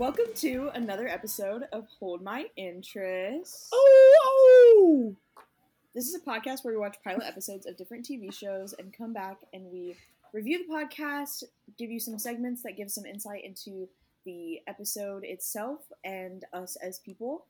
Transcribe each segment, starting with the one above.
Welcome to another episode of Hold My Interest. Oh, oh, This is a podcast where we watch pilot episodes of different TV shows and come back and we review the podcast, give you some segments that give some insight into the episode itself and us as people.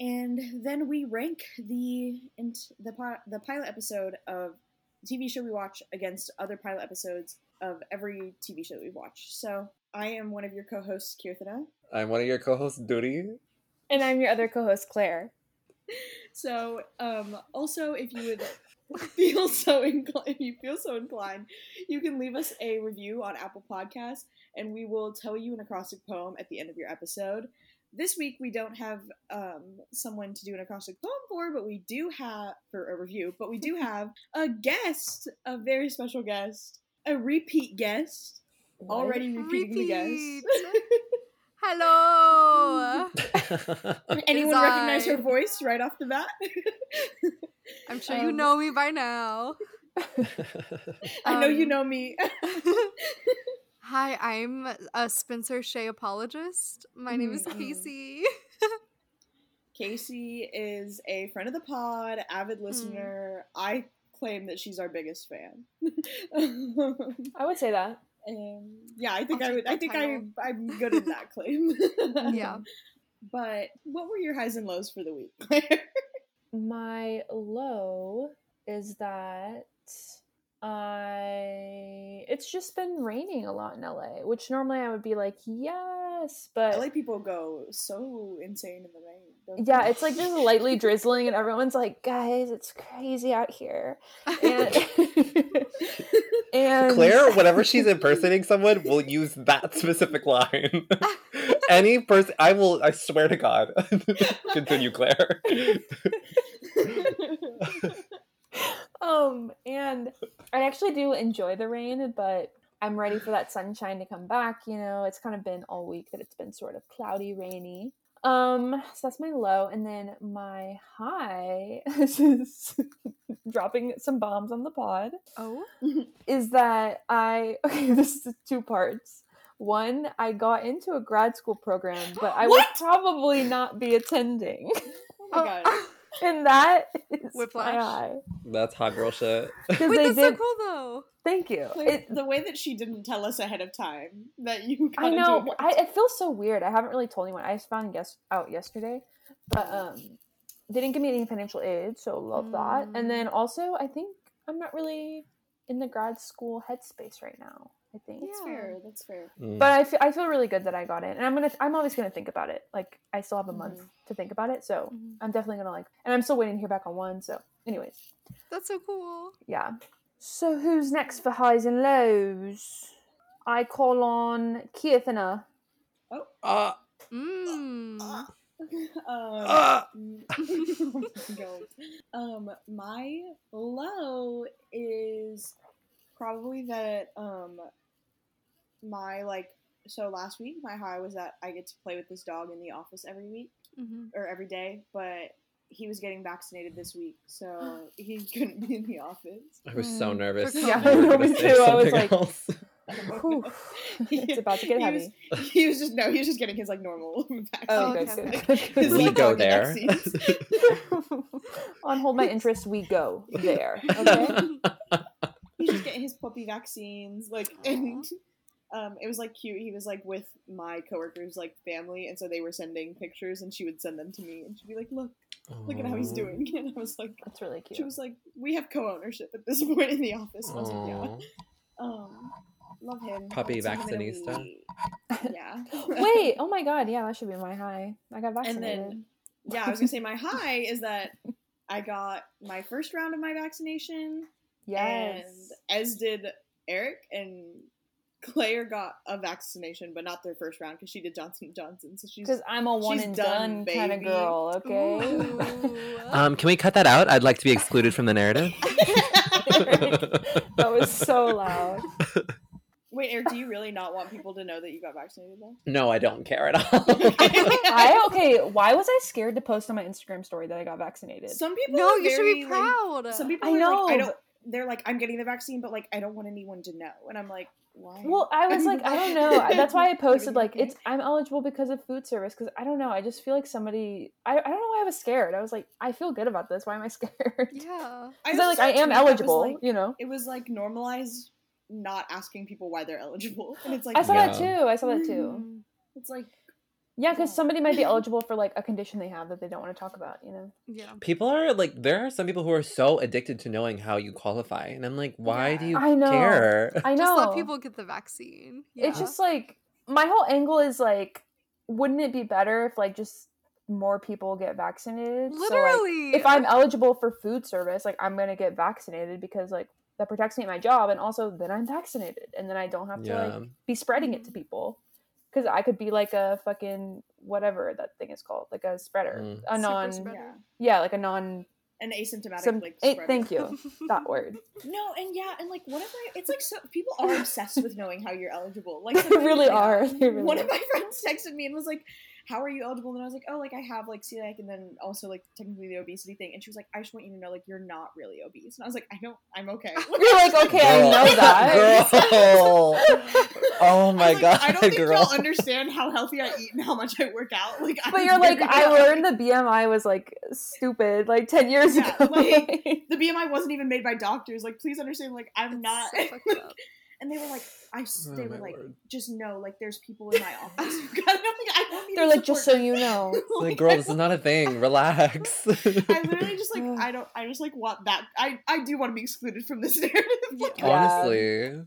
And then we rank the the the pilot episode of the TV show we watch against other pilot episodes of every TV show that we've watched. So I am one of your co-hosts, Kirthana. I'm one of your co-hosts, Duty. And I'm your other co-host, Claire. So, um, also, if you would feel so inclined, if you feel so inclined, you can leave us a review on Apple Podcasts, and we will tell you an acrostic poem at the end of your episode. This week we don't have um, someone to do an acrostic poem for, but we do have for a review. But we do have a guest, a very special guest, a repeat guest, already repeating the Repeat. guest. Hello. Anyone It's recognize I. her voice right off the bat? I'm sure you Um, know me by now. I know you Um, know me. Hi, I'm a Spencer Shay apologist. My name is Mhm, mhm. Casey. Casey is a friend of the pod, avid listener. I claim that she's our biggest fan. I would say that. And yeah, I think I'll I take would. I that think I, title. I'm good at that claim. yeah. But what were your highs and lows for the week? Claire? My low is that I it's just been raining a lot in LA, which normally I would be like, yes, but LA people go so insane in the rain. yeah, they? it's like just lightly drizzling and everyone's like, guys, it's crazy out here. And, and Claire, whenever she's impersonating someone, will use that specific line. Any person, I will. I swear to God. Continue, Claire. Um and i actually do enjoy the rain but i'm ready for that sunshine to come back you know it's kind of been all week that it's been sort of cloudy rainy um so that's my low and then my high this is dropping some bombs on the pod Oh. is that i okay this is two parts one i got into a grad school program but i will What? probably not be attending Oh my god. And that is my Whiplash. high That's hot girl shit. because Wait, they that's did so cool though. Thank you. Like, It, the way that she didn't tell us ahead of time that you got I know. into I, it feels so weird. I haven't really told anyone. I just found guess out yesterday, but um, they didn't give me any financial aid, so love that. And then also, I think I'm not really in the grad school headspace right now. I think, That's Yeah. fair. That's fair. Mm. but I fe- I feel really good that I got it, and I'm gonna. I'm always gonna think about it. Like I still have a month to think about it, so Mhm. I'm definitely gonna like. And I'm still waiting to hear back on one. So, anyways, That's so cool. yeah. So who's next for highs and lows? I call on Kirthana. Uh, Mm. um, uh, oh my Um, my low is probably that um, my like so last week my high was that I get to play with this dog in the office every week Mhm. or every day, but he was getting vaccinated this week, so he couldn't be in the office. I was so Mm, nervous. Yeah, you I know, me too. I was like- else. It's about to get He heavy. was- He was just no, he was just getting his like normal vaccine. Oh, Okay. good, Like, good, his, we go there. vaccines. On hold my interest, we go there. Okay. He's just getting his puppy vaccines, like, and um, it was like cute. He was like with my coworkers, like family, and so they were sending pictures, and she would send them to me, and she'd be like, "Look, look at how he's doing," and I was like, That's really cute." she was like, "We have co-ownership at this point in the office." And I was like, "Yeah." Um, love him. Puppy Haven't seen him in a vaccinista. week. Yeah. Wait, oh my god, yeah, that should be my high. I got and vaccinated. then yeah, I was gonna say my high is that I got my first round of my vaccination, yes. and as did Eric and Claire got a vaccination, but not their first round because she did Johnson Johnson. So she's Because I'm a one and done, done, kind of girl, okay? Um, can we cut that out? I'd like to be excluded from the narrative. that was so loud. wait, Eric. Do you really not want people to know that you got vaccinated though? no, I don't care at all. I okay. Why was I scared to post on my Instagram story that I got vaccinated? Some people no, are you should be very, like- proud. some people I are like, I don't. They're like, I'm getting the vaccine, but like, I don't want anyone to know. And I'm like, Why? Well, I was like, I don't know. That's why I posted like it's I'm eligible because of food service because I don't know. I just feel like somebody. I, I don't know why I was scared. I was like, I feel good about this. Why am I scared? Yeah. I I, like I am eligible. you know. it was like normalized not asking people why they're eligible, and it's like I saw that too. I saw that too. Mm, It's like Yeah, because Yeah. somebody might be eligible for like a condition they have that they don't want to talk about. You know. Yeah. People are like, there are some people who are so addicted to knowing how you qualify, and I'm like, why do you I know. care? I know. Just let people get the vaccine. Yeah. It's just like my whole angle is like, wouldn't it be better if like just more people get vaccinated? So, like, literally. if I'm eligible for food service, like I'm gonna get vaccinated because like that protects me at my job, and also then I'm vaccinated, and then I don't have to Yeah. like be spreading it to people. Because I could be like a fucking whatever that thing is called, like a spreader, Mm. a Super non, spreader. yeah, yeah, like a non. an asymptomatic Some, like. eh, spreader. thank you, that word. No, and yeah, and like whatever. It's like so people are obsessed with knowing how you're eligible. Like They really yeah. are. They really One are. of my friends texted me and was like, "How are you eligible?" And I was like, "Oh, like I have like celiac, and then also like technically the obesity thing." And she was like, "I just want you to know, like you're not really obese." And I was like, "I don't. I'm okay." You're like, okay, I know that. Girl. Oh I my was like, oh god, I don't think girl. y'all understand how healthy I eat and how much I work out. Like, But I'm you're like, I healthy. learned the BMI was like stupid, like ten years Yeah, ago. like- the BMI wasn't even made by doctors. Like, please understand. Like, I'm not. so and they were like, I. s- Oh They my were like, word. just know, like, there's people in my office who got. I'm like, I don't need They're like, just so you know. like, girl, this is not a thing. Relax. I literally just like I don't I just like want that I I do want to be excluded from this narrative. Like, Yeah. Honestly.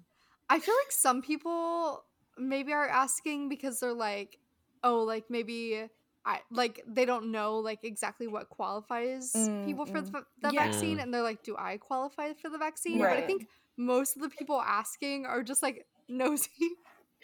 I feel like some people maybe are asking because they're like, oh, like maybe I like they don't know like exactly what qualifies Mm, people for mm. the, the Yeah. vaccine, Mm. and they're like, do I qualify for the vaccine? But I think most of the people asking are just like nosy.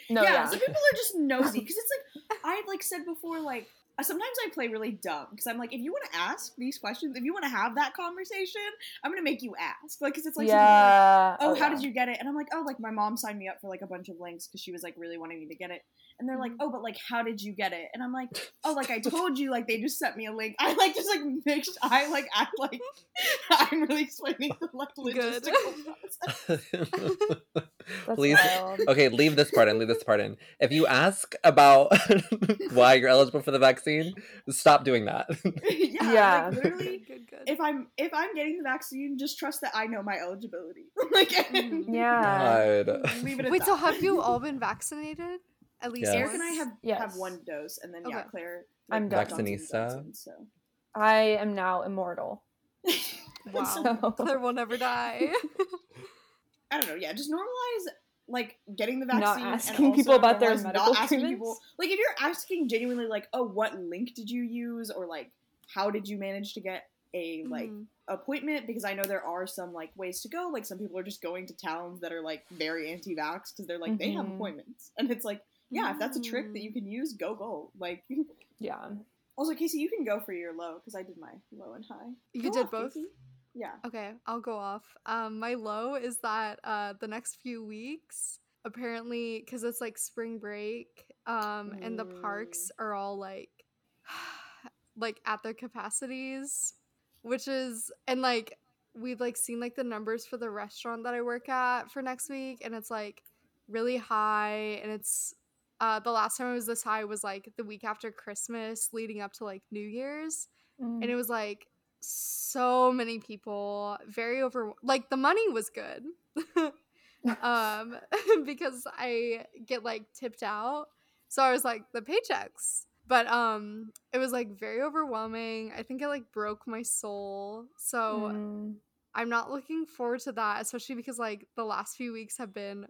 No, yeah, yeah. some people are just nosy because it's like I like said before, like uh, sometimes I play really dumb because I'm like, if you want to ask these questions, if you want to have that conversation, I'm gonna make you ask, like, because it's like, some people are like, yeah. oh, how did you get it? And I'm like, oh, like my mom signed me up for like a bunch of links because she was like really wanting me to get it. And they're like, Mhm. oh, but like, how did you get it? And I'm like, oh, like I told you, like they just sent me a link. I like just like mixed. I like act like I'm really explaining the like Good. logistical process. Please. wild. Okay, leave this part in. Leave this part in. If you ask about why you're eligible for the vaccine, stop doing that. yeah, Yeah. Like, literally. good, good. If I'm if I'm getting the vaccine, just trust that I know my eligibility. like, Mhm. Yeah. God. leave it at Wait, that. so have you all been vaccinated? At least Yes. Eric and I once? have have one dose, and then yeah, Okay. Claire. I'm got done. Johnson Vaccinista. Johnson, so. I am now immortal. Wow. So- Claire will never die. I don't know. Yeah, just normalize like getting the Not vaccine. asking and people about their medical not asking treatments? people. Like if you're asking genuinely, like, oh, what link did you use, or like, how did you manage to get a like Mhm. appointment? Because I know there are some like ways to go. Like some people are just going to towns that are like very anti-vax because they're like they have Mhm. appointments, and it's like, yeah, if that's a trick that Mm. you can use, go go. Like. Yeah. Also, Casey, you can go for your low because I did my low and high. You Go did off, both? Casey. Yeah. Okay, I'll go off. Um, my low is that uh, the next few weeks, apparently, because it's like spring break, um, and the parks are all like, like at their capacities, which is and like we've like seen like the numbers for the restaurant that I work at for next week, and it's like really high, and it's uh, the last time I was this high was like the week after Christmas, leading up to like New Year's and it was like so many people very over like the money was good. Um because i get like tipped out so i was like the paychecks but um it was like very overwhelming. I think it like broke my soul so Mm. i'm not looking forward to that especially because like the last few weeks have been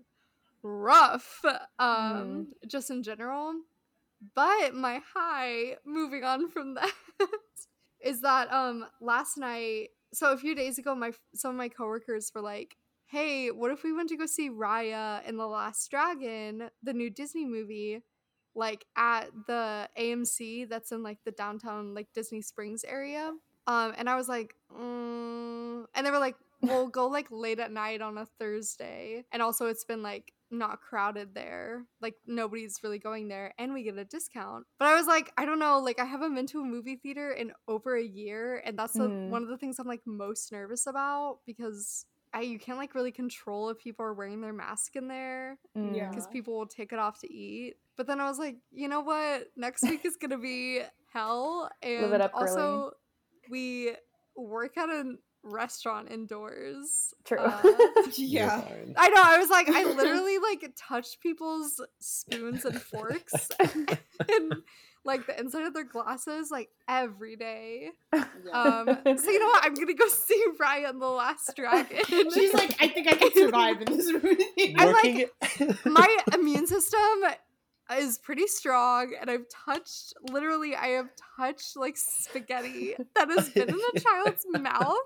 rough um just in general but my high moving on from that is that um last night so a few days ago my some of my coworkers were like hey what if we went to go see raya and the last dragon the new disney movie like at the amc that's in like the downtown like disney springs area um and i was like mm. and they were like we'll go like late at night on a thursday and also it's been like not crowded there like nobody's really going there and we get a discount but i was like i don't know like i haven't been to a movie theater in over a year and that's the, Mm. one of the things i'm like most nervous about because I, you can't like really control if people are wearing their mask in there Mm. Yeah. because people will take it off to eat. But then I was like, you know what? Next week is gonna be hell, and it up, also we work at a restaurant indoors. True. Uh, yeah. I know. I was like, I literally like touched people's spoons and forks and like the inside of their glasses like every day. yeah. Um, so you know what? I'm gonna go see Raya and the Last Dragon. She's like, I think I can survive in this movie. I like- my immune system is pretty strong, and I've touched literally, I have touched like spaghetti that has been in a child's mouth.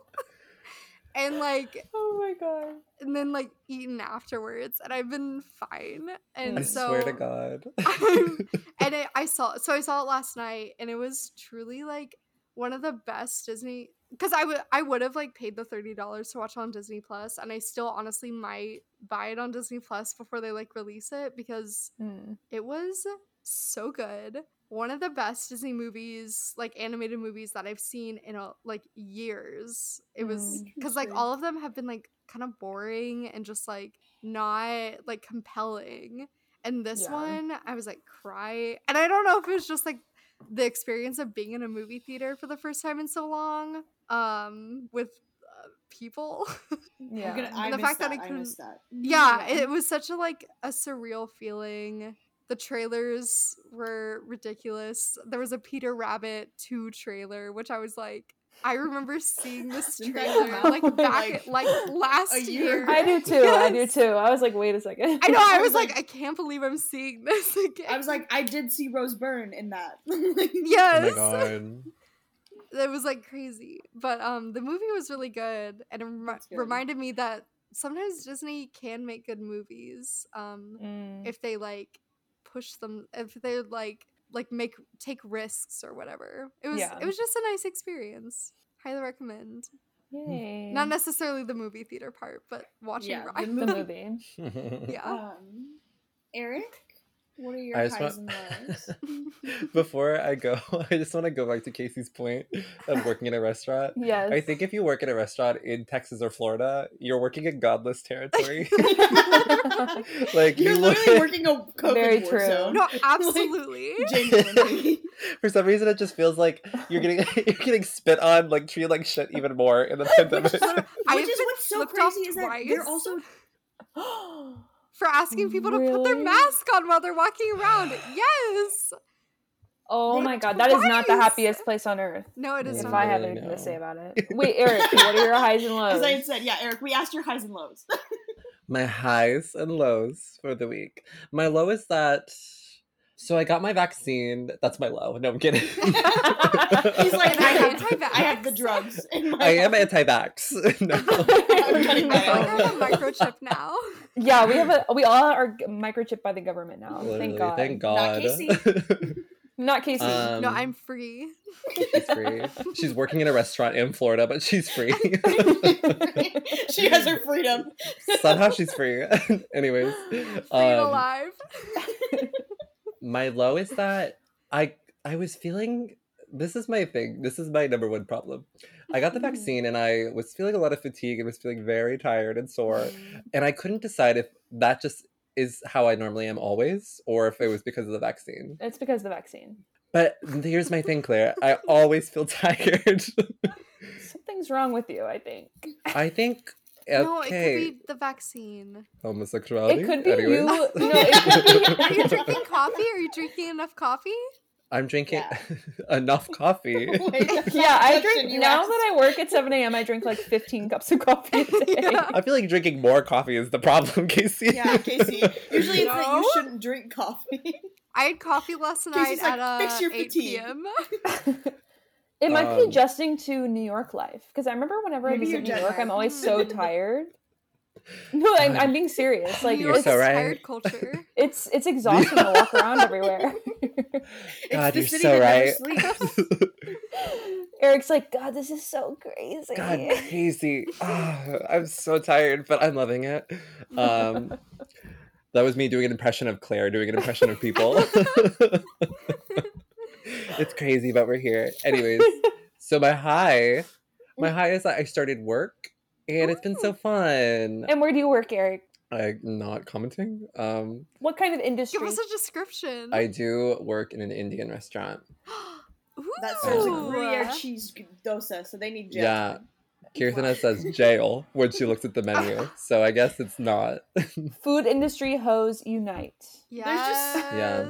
And like, oh my god. and then like eaten afterwards, and I've been fine. And I so swear to God. And it, I saw so I saw it last night and it was truly like one of the best Disney because I would I would have like paid the thirty dollars to watch on Disney Plus and I still honestly might buy it on Disney Plus before they like release it because Mm. it was so good. One of the best Disney movies, like animated movies that I've seen in a like years. It was because like all of them have been like kind of boring and just like not like compelling. And this Yeah. one, I was like cry, and I don't know if it was just like the experience of being in a movie theater for the first time in so long, um, with uh, people. Yeah. Gonna, I the fact that that. I I couldn't- missed that. yeah, it was such a like a surreal feeling. The trailers were ridiculous. There was a Peter Rabbit 2 trailer, which I was like, I remember seeing this trailer like back like, like, last year. year I do too. I do too. I was like, wait a second. I know. I I was was like, like- I can't believe I'm seeing this again. I was like, I did see Rose Byrne in that. Oh yes, my God. it was like crazy. But um, the movie was really good, and it remi- That's good. reminded me that sometimes Disney can make good movies. Um, Mm. if they like push them if they like like make take risks or whatever it was Yeah. it was just a nice experience highly recommend Yay. not necessarily the movie theater part but watching Yeah, Raya. the the movie. yeah um, Eric, what are your I just highs want- and lows? Before I go, I just want to go back to Casey's point of working in a restaurant. Yes. I think if you work in a restaurant in Texas or Florida, you're working in godless territory. like You're you literally look, working a COVID Very war true. zone. no absolutely Genuinely. for some reason, it just feels like you're getting you're getting spit on, like treated like shit even more in the pandemic. Which is, I which have is been what's so off crazy is that they're also for asking people to put their mask on while they're walking around yes oh They my god, that is not the happiest place on earth. no it is Yeah. If not I have anything know. to say about it. Wait, Eric, what are your highs and lows? as I had said, yeah, Eric, we asked your highs and lows. my highs and lows for the week. My low is that. So I got my vaccine. That's my low. No, I'm kidding. He's like, I I'm have, anti-vax. I have the drugs. In my I am anti-vax. no. I'm cutting I that feel like I out. have a microchip now. Yeah, we have a we all are microchipped by the government now. Literally, Thank God. Thank God. Not God. Casey. Not Casey. Um, no, I'm free. She's free. She's working in a restaurant in Florida, but she's free. she has her freedom. Somehow she's free. Anyways, Free um, alive. my low is that I I was feeling this is my thing. This is my number one problem. I got the mm-hmm. vaccine and I was feeling a lot of fatigue and was feeling very tired and sore. Mm-hmm. And I couldn't decide if that just is how I normally am always or if it was because of the vaccine. it's because of the vaccine. But here's my thing, Claire. I always feel tired. Something's wrong with you, I think. I think okay. No, it could be the vaccine. homosexuality. It could be Anyways. you. No, it could be. Are you drinking coffee? Are you drinking enough coffee? I'm drinking Yeah. enough coffee. Wait, Yeah, I drink now asked. that I work at 7 a.m. I drink like 15 cups of coffee a day. Yeah. I feel like drinking more coffee is the problem, Casey. Yeah, Casey. Usually it's that you shouldn't drink coffee. I had coffee last night Casey's like, at uh, "Fix your 8 p.m. It might be Um, adjusting to New York life because I remember whenever I visit New York, I'm always so tired. No, I'm, I'm being serious. Like You're it's, so York's right. tired culture. it's it's exhausting to walk around everywhere. God, the you're city so right. Eric's like, God, this is so crazy. God, Casey. Ah, I'm so tired, but I'm loving it. Um, that was me doing an impression of Claire, doing an impression of people. it's crazy, but we're here. Anyways, so my high, my high is that I started work and it's been so fun. And where do you work, Eric? I'm not commenting. Um, What kind of industry? Give us a description. I do work in an Indian restaurant. That serves a Ooh. Gruyere cheese dosa, so they need jail. Yeah. Kirthana says jail when she looks at the menu, so I guess it's not. Food industry hoes unite. Yes. just- Yeah.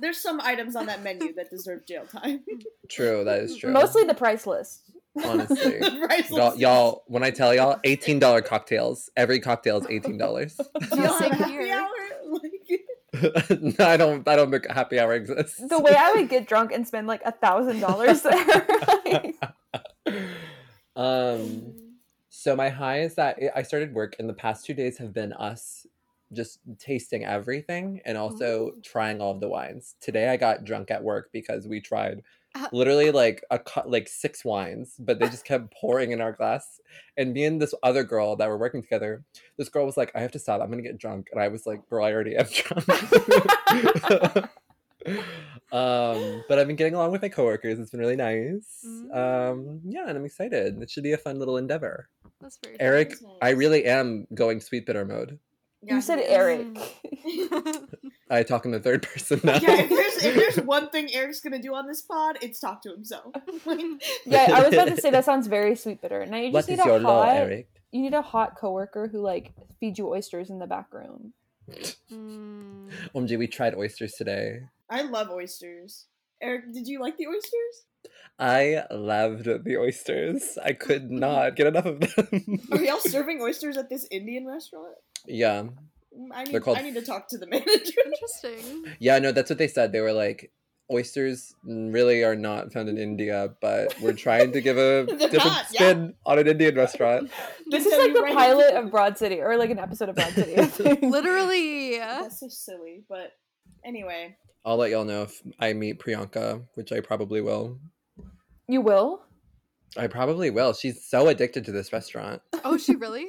There's some items on that menu that deserve jail time. true, that is true. Mostly the price list. Honestly. Priceless. Y'all, y'all, when I tell y'all, eighteen dollar cocktails. Every cocktail is eighteen dollars. Do y'all have happy hour? Like, I don't. I don't think happy hour exists. The way I would get drunk and spend like a thousand dollars there. um. So my high is that I started work, and the past two days have been us just tasting everything and also Ooh. trying all of the wines. Today I got drunk at work because we tried. Literally like a like six wines, but they just kept pouring in our glass. And me and this other girl that were working together, this girl was like, "I have to stop. I'm gonna get drunk," and I was like, "Girl, I already am drunk." um, but I've been getting along with my coworkers. It's been really nice. Mm. Um, yeah, and I'm excited. It should be a fun little endeavor. That's very Eric, I really am going Sweetbitter mode. You said. Eric. I talk in the third person now. Yeah, if there's, if there's one thing Eric's gonna do on this pod, it's talk to himself. Yeah, I was about to say that sounds very Sweetbitter. Now you what just is need a your law, hot. Eric? You need a hot coworker who like feeds you oysters in the back room. Mm. OMG, we tried oysters today. I love oysters. Eric, did you like the oysters? I loved the oysters. I could not get enough of them. Are y'all serving oysters at this Indian restaurant? Yeah. Mm, I They're need, called I need to talk to the manager. Interesting. Yeah, no, that's what they said. They were like, oysters really are not found in India, but we're trying to give a They're different not, yeah. spin on an Indian restaurant. This Tell is like you the right- pilot of Broad City, or like an episode of Broad City. I think. Literally. That's so silly, but anyway. I'll let y'all know if I meet Priyanka, which I probably will. You will. I probably will. She's so addicted to this restaurant. Oh, she really?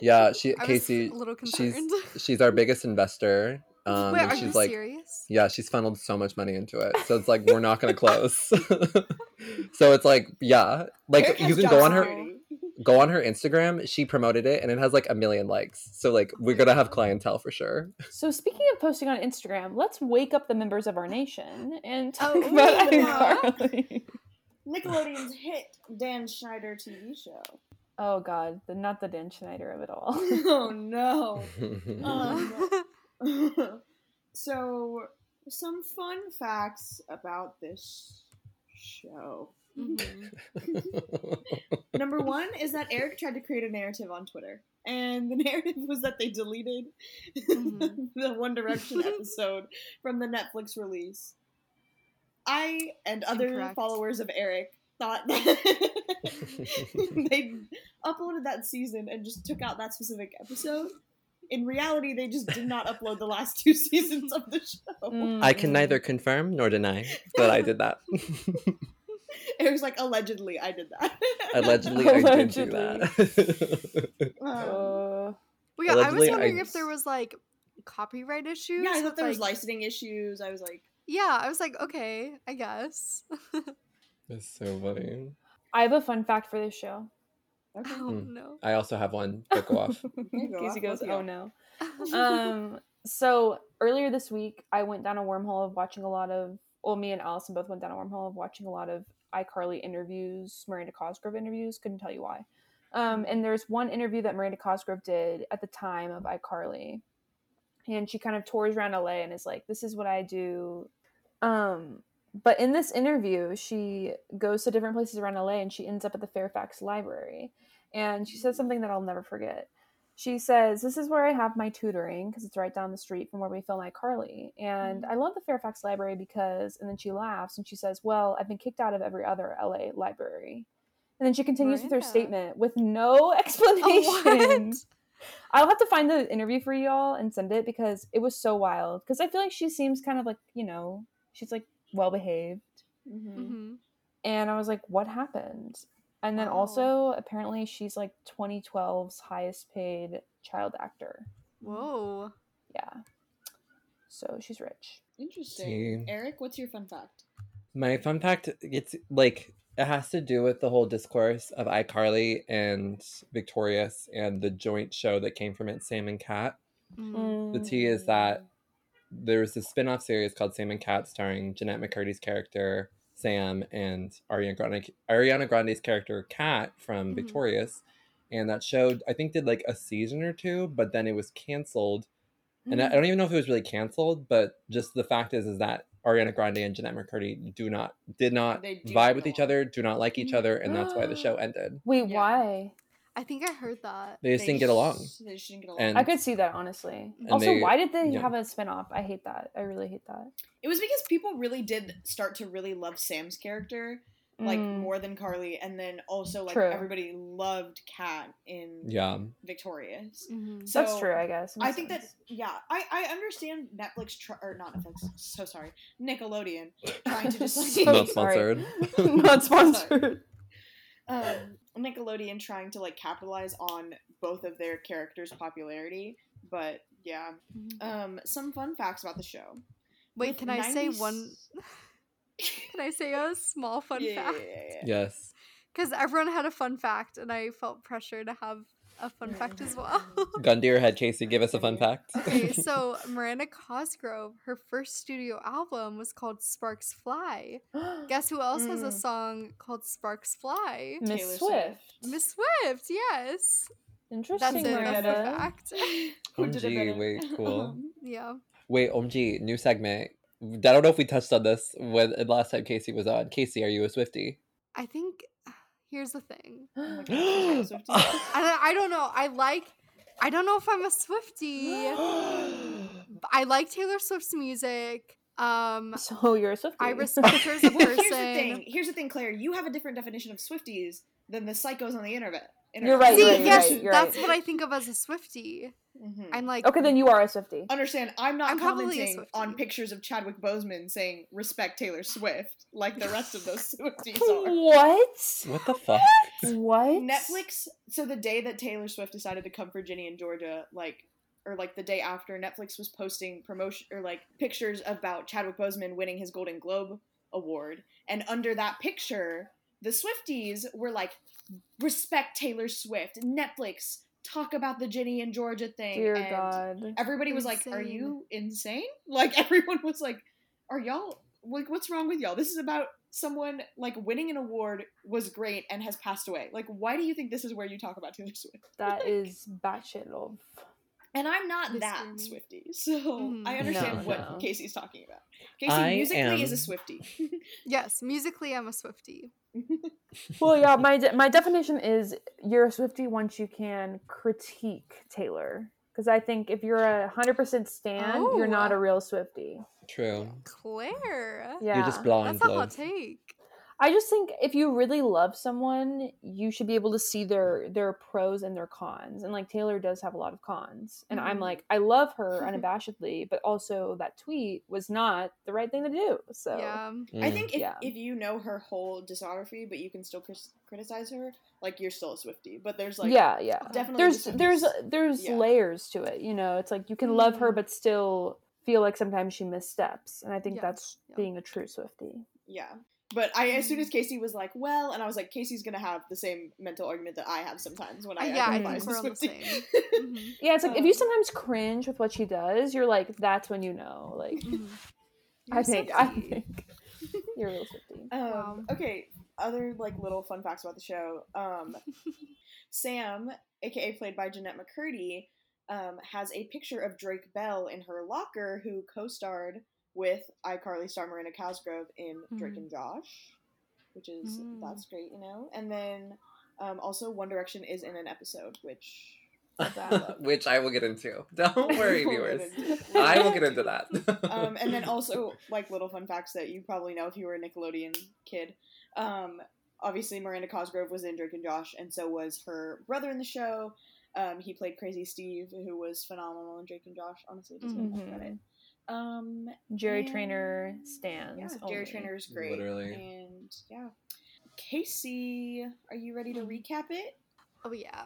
Yeah, she I Casey. was a little she's concerned. she's our biggest investor. Um, Wait, and are she's you like, serious? yeah, she's funneled so much money into it. So it's like we're not gonna close. so it's like, yeah, like Eric you can go on her security. go on her Instagram. She promoted it and it has like a million likes. So like we're gonna have clientele for sure. So speaking of posting on Instagram, let's wake up the members of our nation and talk Oh, about yeah. iCarly. Nickelodeon's hit Dan Schneider TV show. Oh God, the not the Dan Schneider of it all. Oh no. Um, so, some fun facts about this show. Mhm. Number one is that Eric tried to create a narrative on Twitter, and the narrative was that they deleted Mhm. the One Direction episode from the Netflix release. I and other Incorrect. followers of Eric thought that they uploaded that season and just took out that specific episode. In reality, they just did not upload the last two seasons of the show. Mm, I can neither confirm nor deny that I did that. it was like, allegedly, I did that. Allegedly, I did do that. Um, Uh, Well, yeah, I was wondering I- if there was like copyright issues. yeah, I thought there was licensing issues. I was like, Yeah, I was like, okay, I guess. That's so funny. I have a fun fact for this show. okay. oh Hmm. no. I also have one, but go off. you go, Casey goes, "Oh no." Um. So earlier this week, I went down a wormhole of watching a lot of. Well, me and Allison both went down a wormhole of watching a lot of iCarly interviews, Miranda Cosgrove interviews. Couldn't tell you why. Um, and there's one interview that Miranda Cosgrove did at the time of iCarly, and she kind of tours around LA and is like, "This is what I do." Um, but in this interview, she goes to different places around LA, and she ends up at the Fairfax Library, and she says something that I'll never forget. She says, This is where I have my tutoring because it's right down the street from where we film iCarly. And I mm-hmm. love the Fairfax Library because, and then she laughs and she says, Well, I've been kicked out of every other LA library. And then she continues with her statement with no Oh, explanation. I'll have to find the interview for y'all and send it because it was so wild. Because I feel like she seems kind of like, you know, she's like well behaved. Mhm. Mhm. And I was like, what happened? And then Wow. also, apparently, she's like 2012's highest paid child actor. Whoa. Yeah. So she's rich. Interesting. See. Eric, what's your fun fact? My fun fact, it's like it has to do with the whole discourse of iCarly and Victorious and the joint show that came from it, Sam and Cat. Mm. The tea is that there's a spin-off series called Sam and Cat starring Jennette McCurdy's character Sam and Ariana Grande Ariana Grande's character Cat from Mhm. Victorious. And that show I think did like a season or two, but then it was canceled. And I, I don't even know if it was really canceled, but just the fact is is that Ariana Grande and Jennette McCurdy do not did not do vibe not with each other, do not like each other, and that's why the show ended. Wait, Yeah. why? I think I heard that. They just didn't get along. They just didn't get along. And- I could see that honestly. And Also, they- why did they yeah. have a spinoff? I hate that. I really hate that. It was because people really did start to really love Sam's character, like Mm. more than Carly, and then also like True. everybody loved Cat in Yeah. Victorious. Mhm. So That's true, I guess. I makes think that yeah, I I understand Netflix tr- or not Netflix. So sorry, Nickelodeon trying to just like So Not sponsored. Not sponsored. um, Nickelodeon trying to like capitalize on both of their characters' popularity. But yeah, Mhm. um, some fun facts about the show. Wait, With can I say one? Can I say a small fun yeah, fact? Yeah, yeah, yeah. Yes. Because everyone had a fun fact, and I felt pressure to have a fun fact as well. Gun to your head, Casey. Give us a fun fact. okay, so Miranda Cosgrove, her first studio album was called Sparks Fly. Guess who else has a Mm. song called Sparks Fly? Miss Swift. Miss Swift, yes. That's Interesting, it. That's the Miranda. fact. Who did it OMG, better? wait, cool. Yeah. Wait, OMG, new segment. I don't know if we touched on this when last time Casey was on. Casey, are you a Swifty? I think here's the thing. Oh my gosh, you're a Swiftie. I don't, I don't know. I like. I don't know if I'm a Swifty. I like Taylor Swift's music. Um, So you're a Swiftie. I respect her as a Well, person. here's the thing. Here's the thing, Claire. You have a different definition of Swifties than the psychos on the internet. You're right, See, you're right, yes, you're that's right. what I think of as a Swifty. Mhm. I'm like, okay, then you are a Swiftie. Understand? I'm not I'm commenting on pictures of Chadwick Boseman saying "respect Taylor Swift" like the rest of those Swifties are. What? What the fuck? What? Netflix. So the day that Taylor Swift decided to come for Ginny and Georgia, like, or like the day after, Netflix was posting promotion or like pictures about Chadwick Boseman winning his Golden Globe award, and under that picture, the Swifties were like, "Respect Taylor Swift." Netflix talk about the Ginny and Georgia thing. Dear and God. Everybody was like, "Are you insane?" Like everyone was like, "Are y'all like what's wrong with y'all? This is about someone like winning an award was great and has passed away. Like why do you think this is where you talk about Taylor Swift?" That is batshit love. And I'm not This that screaming. Swifty, so Mhm. I understand No, what no. Casey's talking about. Casey I musically is a am- Swifty. yes, musically, I'm a Swifty. Well, yeah, my de- my definition is you're a Swifty once you can critique Taylor. Because I think if you're a hundred percent stan, you're not Oh. a real Swifty. True. Claire. Yeah, You're just blind That's a hot love. take. I just think if you really love someone, you should be able to see their their pros and their cons. And like Taylor does have a lot of cons. And I'm Mhm. like, I love her unabashedly, but also that tweet was not the right thing to do. So Yeah. I Mm. think if, Yeah. if you know her whole discography, but you can still cris- criticize her, like you're still a Swifty. But there's like yeah, yeah. definitely There's there's there's Yeah. layers to it. You know, it's like you can love her Mm. but still feel like sometimes she missteps. And I think Yeah, that's yeah. being a true Swifty. Yeah. But I, as soon Mhm. as Casey was like, "Well," and I was like, "Casey's gonna have the same mental argument that I have sometimes when Uh, I yeah, I identify think we're on the Swiftie." same. Mhm. Yeah, it's like if you Um, sometimes cringe with what she does, you're like, that's when you know. Like Mhm. I You're think I think you're a real Swifty. Um, Wow. Okay, other like little fun facts about the show. Um, Sam, aka played by Jennette McCurdy, um, has a picture of Drake Bell in her locker, who co-starred with iCarly star Miranda Cosgrove in Drake Mhm. and Josh, which is Mm. that's great, you know. And then um, also One Direction is in an episode, which Which I will get into. Don't worry, viewers. I will get into that. um, and then also like little fun facts that you probably know if you were a Nickelodeon kid. Um, obviously, Miranda Cosgrove was in Drake and Josh, and so was her brother in the show. Um, he played Crazy Steve, who was phenomenal in Drake and Josh. Honestly, get enough Mhm. Credit. Um, Jerry and- Trainor stands. yeah, Jerry. Trainor is great. Literally. and yeah. Casey, are you ready to recap it? Oh yeah.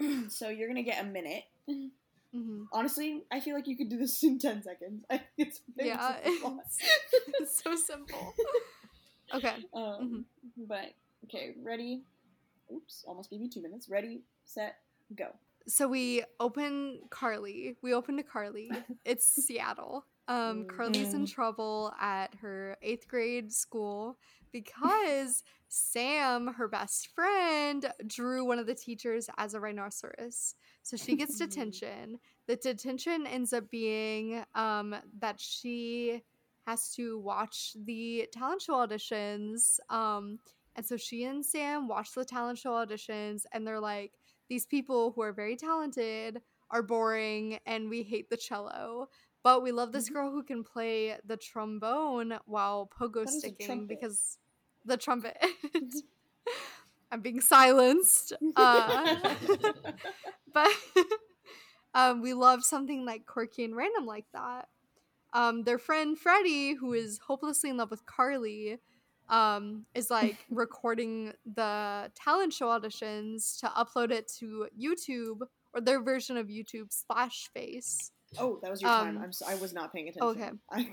so you're gonna get a minute. hmm Honestly, I feel like you could do this in ten seconds. It's Yeah, it's, it's so simple. Okay. Um, But okay, ready? Oops, almost gave you two minutes. Ready, set, go. So we open Carly. We open to Carly. It's Seattle. Um, Carly's in Mm. trouble at her eighth grade school because Sam, her best friend, drew one of the teachers as a rhinoceros. So she gets detention. The detention ends up being um, that she has to watch the talent show auditions. Um, and so she and Sam watch the talent show auditions, and they're like, these people who are very talented are boring and we hate the cello. But we love this Mhm. girl who can play the trombone while pogo sticking because the trumpet. I'm being silenced. Uh, but um, we love something like quirky and random like that. Um, their friend Freddie, who is hopelessly in love with Carly, um, is like recording the talent show auditions to upload it to YouTube or their version of YouTube Splash Face. Oh, that was your time. Um, I'm so, I was not paying attention. okay. I,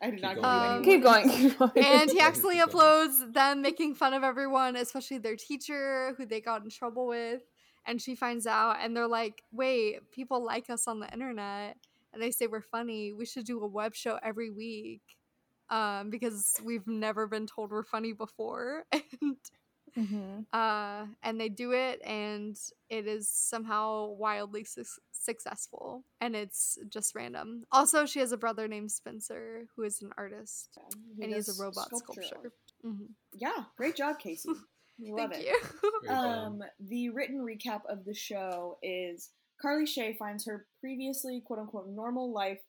I did not Keep give you going. any Keep going. Keep going. And he Yeah, accidentally uploads them making fun of everyone, especially their teacher who they got in trouble with. And she finds out, and they're like, wait, people like us on the internet. And they say we're funny. We should do a web show every week um, because we've never been told we're funny before. and Mhm. uh, and they do it, and it is somehow wildly su- successful. And it's just random. Also, she has a brother named Spencer who is an artist, He and he's a robot sculpture sculpture. art. hmm Yeah, great job, Casey. Love Thank it. you. Um, the written recap of the show is Carly Shay finds her previously quote unquote normal life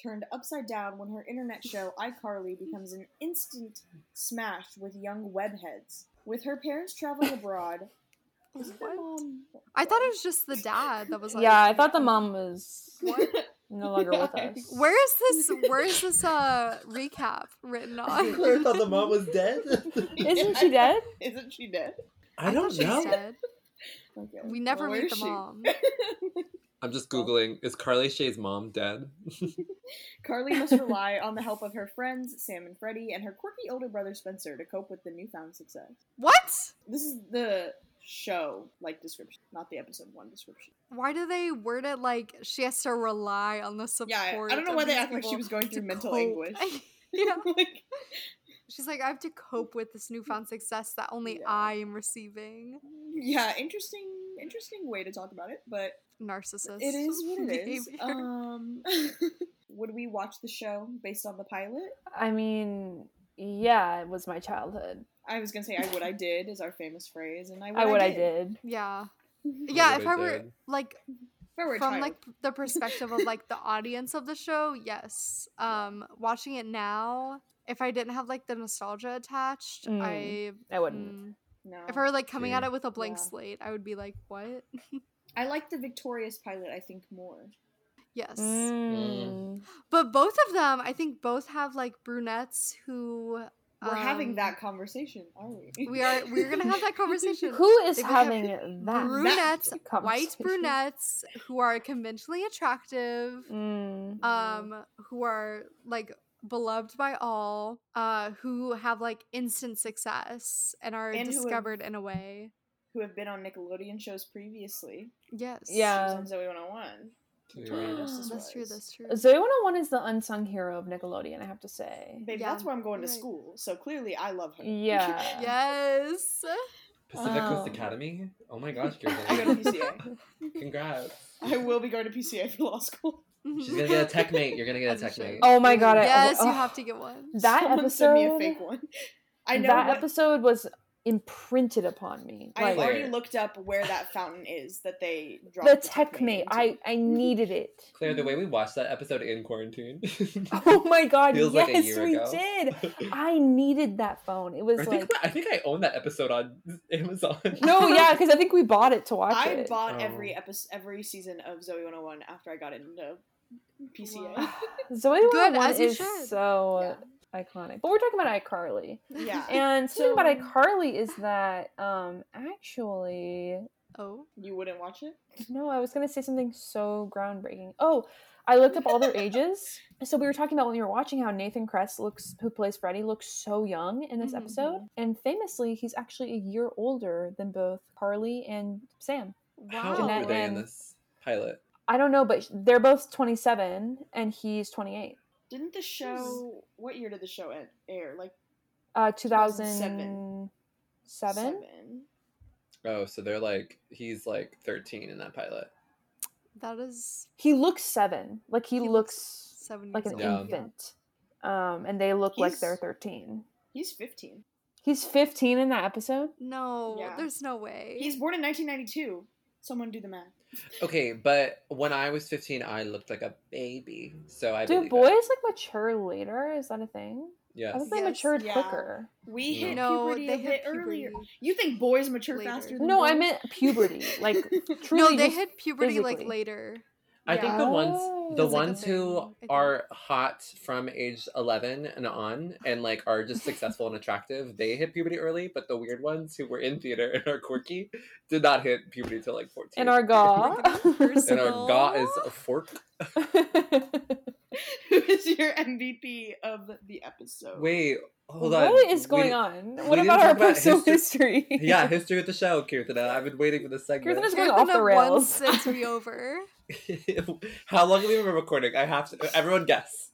turned upside down when her internet show iCarly becomes an instant smash with young webheads. With her parents traveling abroad, is it their What? I thought it was just the dad that was like, yeah, I thought the mom was What? no longer with us. Where is this? Where is this uh recap written on? Claire thought the mom was dead. Isn't she dead? Isn't she dead? I thought don't she's know. dead. Okay. We never Well, meet the she? mom. I'm just googling. Is Carly Shay's mom dead? Carly must rely on the help of her friends, Sam and Freddie, and her quirky older brother Spencer to cope with the newfound success. What? This is the show like description, not the episode one description. Why do they word it like she has to rely on the support? Yeah, I- I don't know why they act like she was going through mental cope? anguish. yeah. like, She's like, I have to cope with this newfound success that only Yeah. I am receiving. yeah, interesting, interesting way to talk about it, but Narcissist. it is what it is. Um, would we watch the show based on the pilot? I mean, yeah, it was my childhood. I was gonna say I would, I did is our famous phrase, and I would, I would, I did. yeah. If Yeah, would, if I I were did. like I were a from child. like the perspective of like the audience of the show yes um watching it now if i didn't have like the nostalgia attached Mm, i I wouldn't. mm, no, if i were like coming at it with a blank Yeah. slate i would be like what I like the Victorious pilot. I think more. yes Mm. but both of them i think both have like brunettes who We're having um, that conversation, are we? we are we're gonna have that conversation Who is They having that? brunettes white brunettes who are conventionally attractive Mm. um who are like beloved by all uh who have like instant success and are And who have- discovered in a way Who have been on Nickelodeon shows previously? yes Yeah. She was on Zoey 101. Victoria Yeah. Justice that's true that's true Zoey 101 is the unsung hero of Nickelodeon, I have to say. Babe, Yeah, that's where I'm going to right. school. So clearly, I love her. Yeah. yes Pacific Coast Um, Academy. Oh my gosh, you're I go to gonna PCA. Congrats. I will be going to PCA for law school. She's mm-hmm. gonna get a TekMate. You're gonna get a you TekMate. Oh my god. I, yes you oh, have to get one That Someone send me a episode- fake one. I know that what- episode was imprinted upon me. I've Like already looked up where that fountain is that they dropped the the TekMate. I I needed it. Claire, the way we watched that episode in quarantine. Oh my god, Feels yes, like a year we ago. did. I needed that phone. It was I like think I think I own that episode on Amazon. No, yeah, because I think we bought it to watch I it. bought Oh. every episode, every season of Zoey 101 after I got into PCA. Wow. Zoe Good, 101 is should. so iconic. But we're talking about iCarly. Yeah. And speaking about iCarly is that um actually Oh. You wouldn't watch it? No, I was gonna say something so groundbreaking. Oh, I looked up all their ages. So we were talking about when we were watching how Nathan Kress looks, who plays Freddy, looks so young in this Mhm. episode, and famously, he's actually a year older than both Carly and Sam. How old Jennette were they in this pilot? I don't know, but they're both 27 and he's 28. Didn't the show? What year did the show end, air? Like Uh, 2007. 2007. seven. Oh, so they're like he's like 13 in that pilot. That is He looks seven. Like he, He looks, seven like an old. Yeah. infant. Um, and they look like they're 13. He's 15. He's 15 in that episode. No, Yeah. there's no way. He's born in 1992. Someone do the math. Okay, but when I was 15, I looked like a baby. So I Do believe it. boys like mature later? Is that a thing? I Yes. thought they Yes. matured Yeah. quicker. We No. hit no, puberty they a bit hit earlier. You think boys mature Later. faster than No, I meant puberty. Like truly, no, they hit puberty like later. I think the ones Oh. the It's like a ones who thing, I think. are hot from age 11 and on and like are just successful and attractive, they hit puberty early, but the weird ones who were in theater and are quirky did not hit puberty till like 14. and our gaw. and our gaw is a fork. Who is your MVP of the episode? Wait, hold on. What is We- going on? What about our talk about personal history- history? Yeah, history with the show, Kirthana. I've been waiting for this segment. Kirthana's going Kirthana off the won rails. since we over. How long have we been recording? I have to. Everyone guess.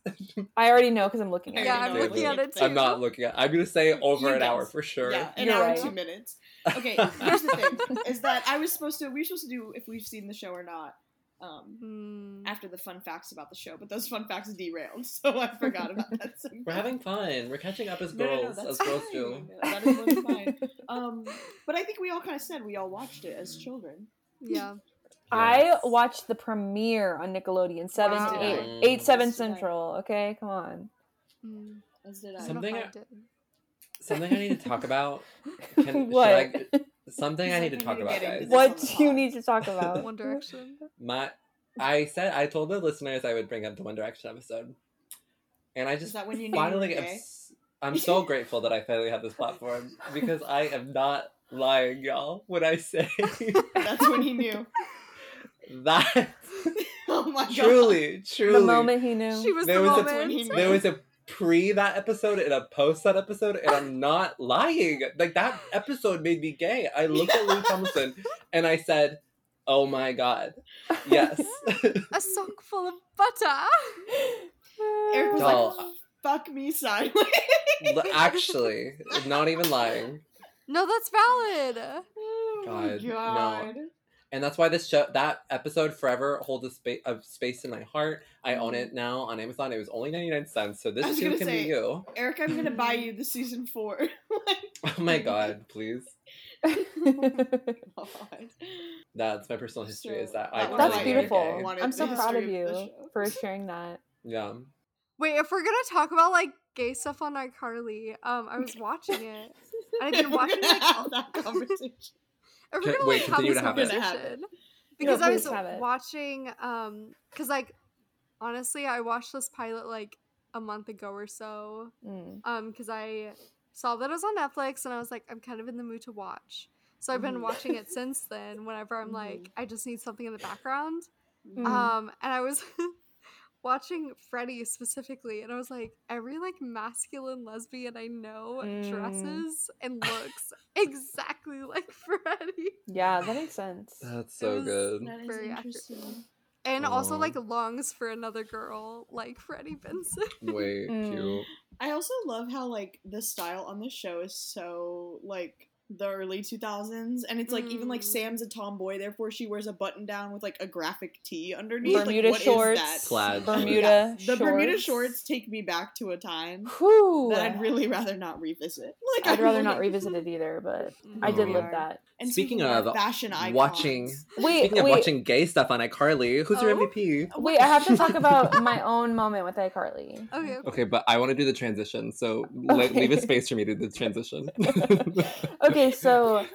I already know because I'm looking at it. Yeah, it. I'm know looking what at it too. I'm not looking at. I'm gonna say over You an hour for sure. Yeah, an You're hour right. and two minutes. Okay, here's the thing: is that I was supposed to. We were supposed to do if we've seen the show or not. Um, Hmm. after the fun facts about the show, but those fun facts derailed, so I forgot about that. segment. We're having fun. We're catching up as No, no, no, girls, that's as girls do. That is totally fine. Um, but I think we all kind of said we all watched it as children. Yeah. I watched the premiere on Nickelodeon, seven Wow. eight Mm. eight seven Yes, did I. central. Okay, come on. As did I. I Something I- I. Something I need to talk about. Can, what? Should I, something I need to talk about, guys. what do you need to talk about? One Direction. My, I said I told the listeners I would bring up the One Direction episode, and I just that when you finally. you were am gay? s- I'm so grateful that I finally have this platform because I am not lying, y'all. When I say That's when he knew. that, Oh my god! truly, truly, the moment he knew. She was There the was a- when he moment. knew. there was a pre that episode and a post that episode, and I'm not lying. Like that episode made me gay. I looked at Lou Tomlinson and I said, "Oh my god, yes." A sock full of butter. Eric was Doll. like, "Fuck me sideways." L- Actually, not even lying. No, that's valid. Oh my God, no. God. And that's why this show, that episode, forever holds a, spa- a space in my heart. I own it now on Amazon. It was only ninety nine cents, so this too can say- be you. Eric, I'm gonna buy you the season four. Oh my god, please. God. That's my personal history. is that that I That's why finally Eric get beautiful. I'm so proud of history of you for sharing that. Yeah. Wait, if we're gonna talk about like gay stuff on iCarly, um, I was watching it. I've been watching, gonna like, all- that conversation. If we're gonna wait, like have continue this to have it. We're gonna have it. conversation, because I was have it. watching, um, because like honestly, I watched this pilot like a month ago or so, Mm. um, because I saw that it was on Netflix and I was like, I'm kind of in the mood to watch. So I've been Mhm. watching it since then. Whenever I'm Mhm. like, I just need something in the background. Mm. Um, and I was watching Freddie specifically, and I was like, every like masculine lesbian I know Mm. dresses and looks exactly like Freddie, Yeah, that makes sense. That's so good. That is Very accurate. interesting. and also like longs for another girl like Freddie Benson. Way Mm. cute. I also love how like the style on this show is so like the early 2000s and it's like even like Mm. Sam's a tomboy therefore she wears a button down with like a graphic tee underneath Bermuda like, what is shorts, that? Plaid. Bermuda shorts. the Bermuda shorts. shorts take me back to a time Whew. that I'd really rather not revisit like I'd I rather not revisit it either, but I did Oh. live that. and Speaking our of fashion icons watching- Wait, Speaking of wait, watching gay stuff on iCarly, who's your Oh. MVP? wait! I have to talk about my own moment with iCarly. Okay. Okay, but I want to do the transition, so le- Okay. leave a space for me to do the transition. okay, so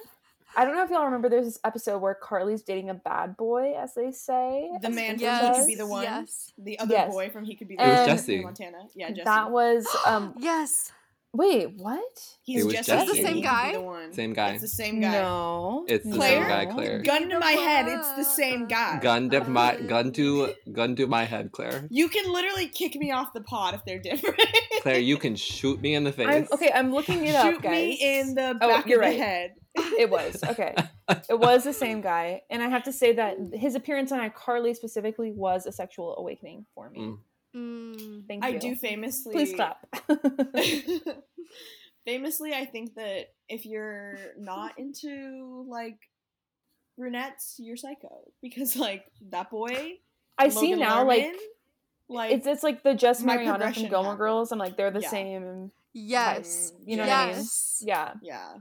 I don't know if y'all remember. There's this episode where Carly's dating a bad boy, as they say. the man Spencer from He. Could Be the One Yes. the other Yes. boy from He Could Be It the was One Jesse. Montana yeah Jesse That was um Yes. Wait, what? He's It was Jesse. Jesse. The same could be guy? The one. Same guy. It's the same guy. No. It's the same guy, Claire. Gun to my head, it's the same guy. Gun to my gun to gun to my head, Claire. You can literally kick me off the pod if they're different. Claire, you can shoot me in the face. I'm, okay, I'm looking it up, Shoot guys. me in the Oh, back you're of right. the head. It was okay. It was the same guy, and I have to say that his appearance on iCarly specifically was a sexual awakening for me. Mm. Mm. Thank I you. I do famously. Please clap. famously, I think that if you're not into like brunettes, you're psycho because like that boy. I see now, like Lerman, like it's it's like the Just my Mariano from Gilmore happened. Girls. I'm like they're the Yeah. same. Yes. You know what I mean? yes. Yeah, yeah.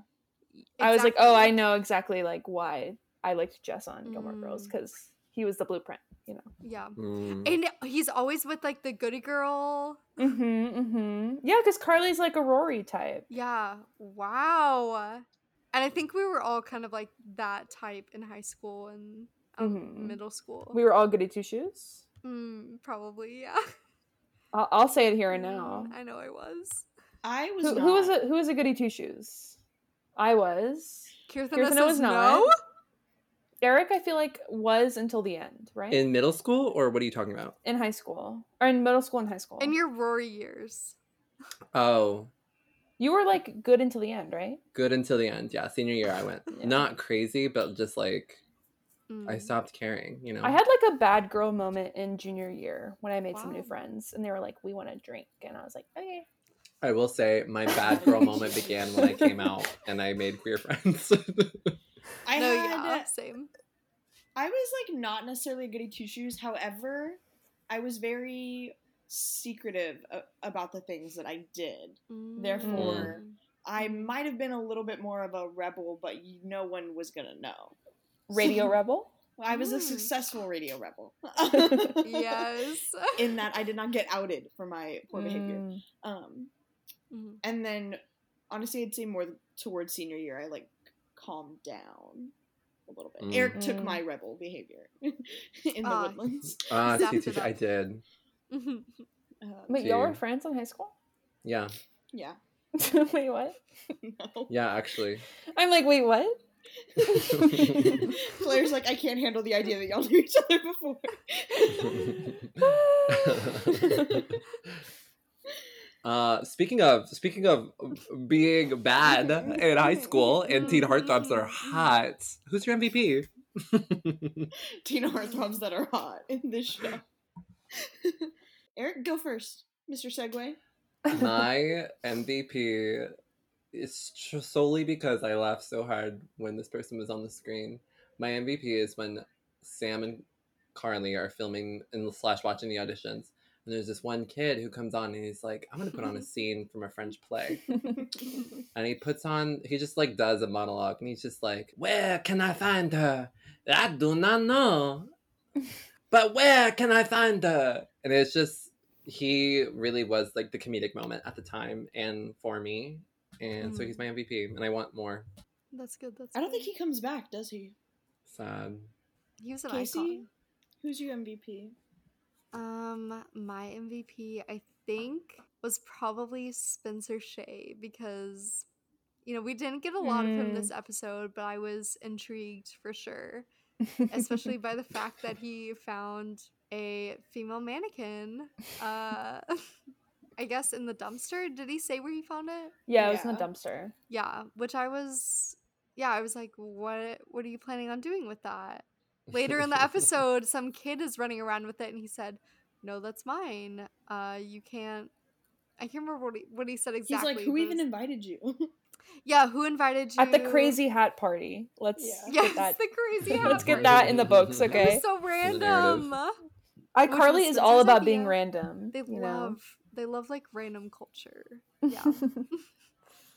I was like, oh, I know exactly like why I liked Jess on Gilmore Girls Mm. because he was the blueprint. You know. Yeah. Mm. And he's always with like the goody girl. Mm-hmm. Mm-hmm. Yeah, because Carly's like a Rory type. Yeah. Wow. And I think we were all kind of like that type in high school and um, Mhm. middle school. We were all goody two shoes. Mm, probably, yeah. I'll, I'll say it here and now. Mm, I know I was. I was. Who, not. who was a who was a goody two shoes? I was. Kirthana Kirthana says was not. no. Eric, I feel like was until the end, right? In middle school, or what are you talking about? in high school or in middle school and high school. In your Rory years. Oh, you were like good until the end, right? good until the end. Yeah, senior year, I went Yeah. not crazy, but just like I Mm. stopped caring. You know. I had like a bad girl moment in junior year when I made some new friends, and they were like, "We want to drink," and I was like, "Okay." I will say my bad girl moment began when I came out and I made queer friends. I no, had. yeah, same. I was like not necessarily a goody two shoes. However, I was very secretive about the things that I did. Therefore, Mm. I might have been a little bit more of a rebel, but no one was gonna know. Radio Rebel. I was a Mm. successful radio rebel. yes. In that I did not get outed for my poor behavior. Mm. Um, Mhm. and then honestly, I'd say more towards senior year, I like calmed down a little bit. Mm. Eric took Mm. my rebel behavior in the Ah, woodlands. Ah, Zapped see, it see, see, I up. did. Uh, Wait, y'all were friends in high school? Yeah, yeah. wait, what? No. yeah, actually. I'm like, wait, what? Claire's like, I can't handle the idea that y'all knew each other before. uh, speaking of speaking of being bad in high school and teen heartthrobs that are hot, who's your MVP? Teen heartthrobs that are hot in this show. Eric, go first, Mr. Segway. My MVP is tr- solely because I laughed so hard when this person was on the screen. My MVP is when Sam and Carly are filming and slash watching the auditions, and there's this one kid who comes on and he's like, "I'm gonna put on a scene from a French play," and he puts on he just like does a monologue, and he's just like, "Where can I find her? I do not know, but where can I find her?" And it's just he really was like the comedic moment at the time and for me, and so Mhm. he's my MVP, and I want more. That's good. That's I don't good. think he comes back, does he? Sad. he was an Casey? icon. Who's your MVP? Um, my MVP, I think, was probably Spencer Shay because, you know, we didn't get a lot of him this episode, but I was intrigued for sure, especially by the fact that he found a female mannequin. Uh, I guess in the dumpster. Did he say where he found it? yeah, it was in the dumpster. Yeah, which I was. Yeah, I was like, what? What are you planning on doing with that? later in the episode some kid is running around with it and he said no that's mine uh you can't i can't remember what he, what he said exactly He's like, who but even was- invited you? yeah who invited you At the crazy hat party. Let's Yeah. yes get that. the crazy hat Let's get that in the books, It okay? was so random iCarly was is all Spencer's about being random. they you love they love like random culture yeah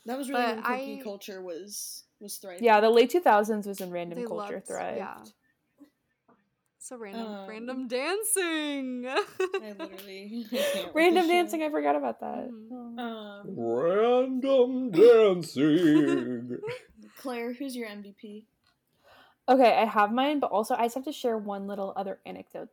that was really But when cookie I- culture was was thriving. yeah, the late 2000s was when random They culture loved- thrived. yeah. so random Um, random dancing I literally I Random dancing, I forgot about that. Mhm. Oh. Um, Random dancing. Claire, who's your MVP? Okay, I have mine, but also I just have to share one little other anecdote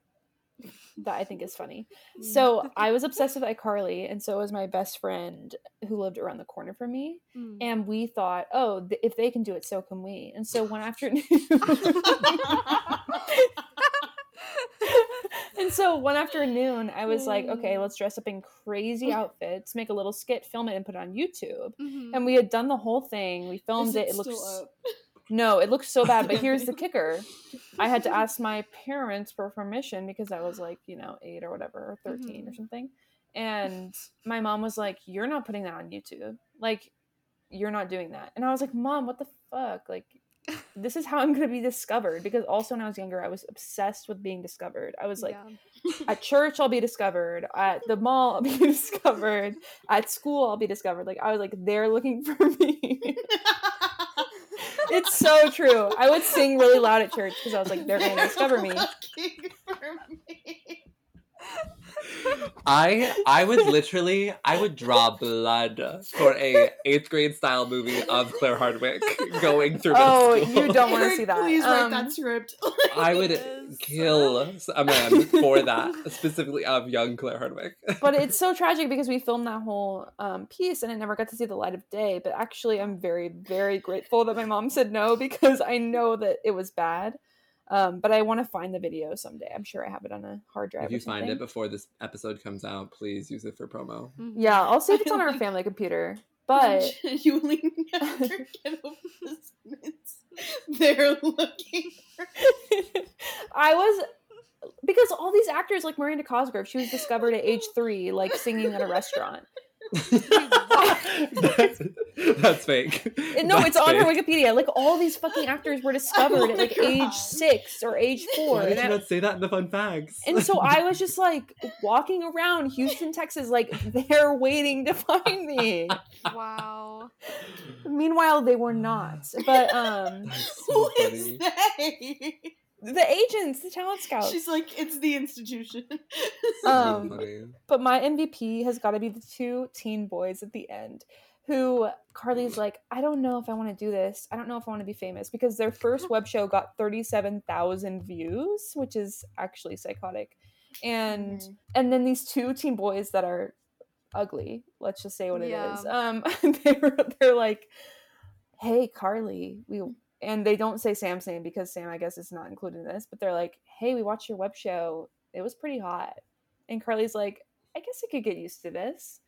that I think is funny. Mm. So I was obsessed with iCarly, and so was my best friend who lived around the corner from me. Mm. And we thought, oh, th- if they can do it, so can we. And so one afternoon, and so one afternoon, I was like, okay, let's dress up in crazy outfits, make a little skit, film it, and put it on YouTube. Mhm. And we had done the whole thing. We filmed Is it. it It looks? No, it looked so bad. But here's the kicker: I had to ask my parents for permission because I was like, you know, eight or whatever, or 13 or Mhm. something. And my mom was like, "You're not putting that on YouTube. Like, you're not doing that." And I was like, "Mom, what the fuck? Like, this is how I'm gonna be discovered." Because also when I was younger, I was obsessed with being discovered. I was like, yeah. at church I'll be discovered, at the mall I'll be discovered, at school I'll be discovered. Like I was like, they're looking for me. it's so true. I would sing really loud at church because I was like, they're gonna discover me. Me. I I would literally I would draw blood for a eighth grade style movie of Claire Hardwick going through middle Oh, school. you don't want to see that. Please write Um, that script. I would Yes. kill a man for that, specifically of young Claire Hardwick. but it's so tragic because we filmed that whole um, piece and it never got to see the light of day. But actually, I'm very, very grateful that my mom said no because I know that it was bad. Um, but I want to find the video someday. I'm sure I have it on a hard drive. if you or find it before this episode comes out, please use it for promo. Mhm. Yeah, I'll see if it's on our family computer. But genuinely never get over this. It's- They're looking for I was because all these actors like Miranda Cosgrove, she was discovered at age three, like singing at a restaurant. That's, that's fake. And no, That's it's on her. Wikipedia. Like all these fucking actors were discovered Oh at like God. age six or age four. Why And, did you I- not say that in the fun facts? and so I was just like walking around Houston, Texas, like they're waiting to find me. Wow. Meanwhile, they were not. But um That's so who funny. is they? The agents, the talent scouts. She's like, it's the institution. Um. But my MVP has got to be the two teen boys at the end who Carly's like, I don't know if I want to do this. I don't know if I want to be famous because their first web show got 37,000 views, which is actually psychotic. And Mhm. and then these two teen boys that are ugly, let's just say what it Yeah. is. Um they're they're like, "Hey Carly, we and they don't say Sam's name because Sam I guess is not included in this, but they're like, "Hey, we watched your web show. It was pretty hot." And Carly's like, I guess I could get used to this.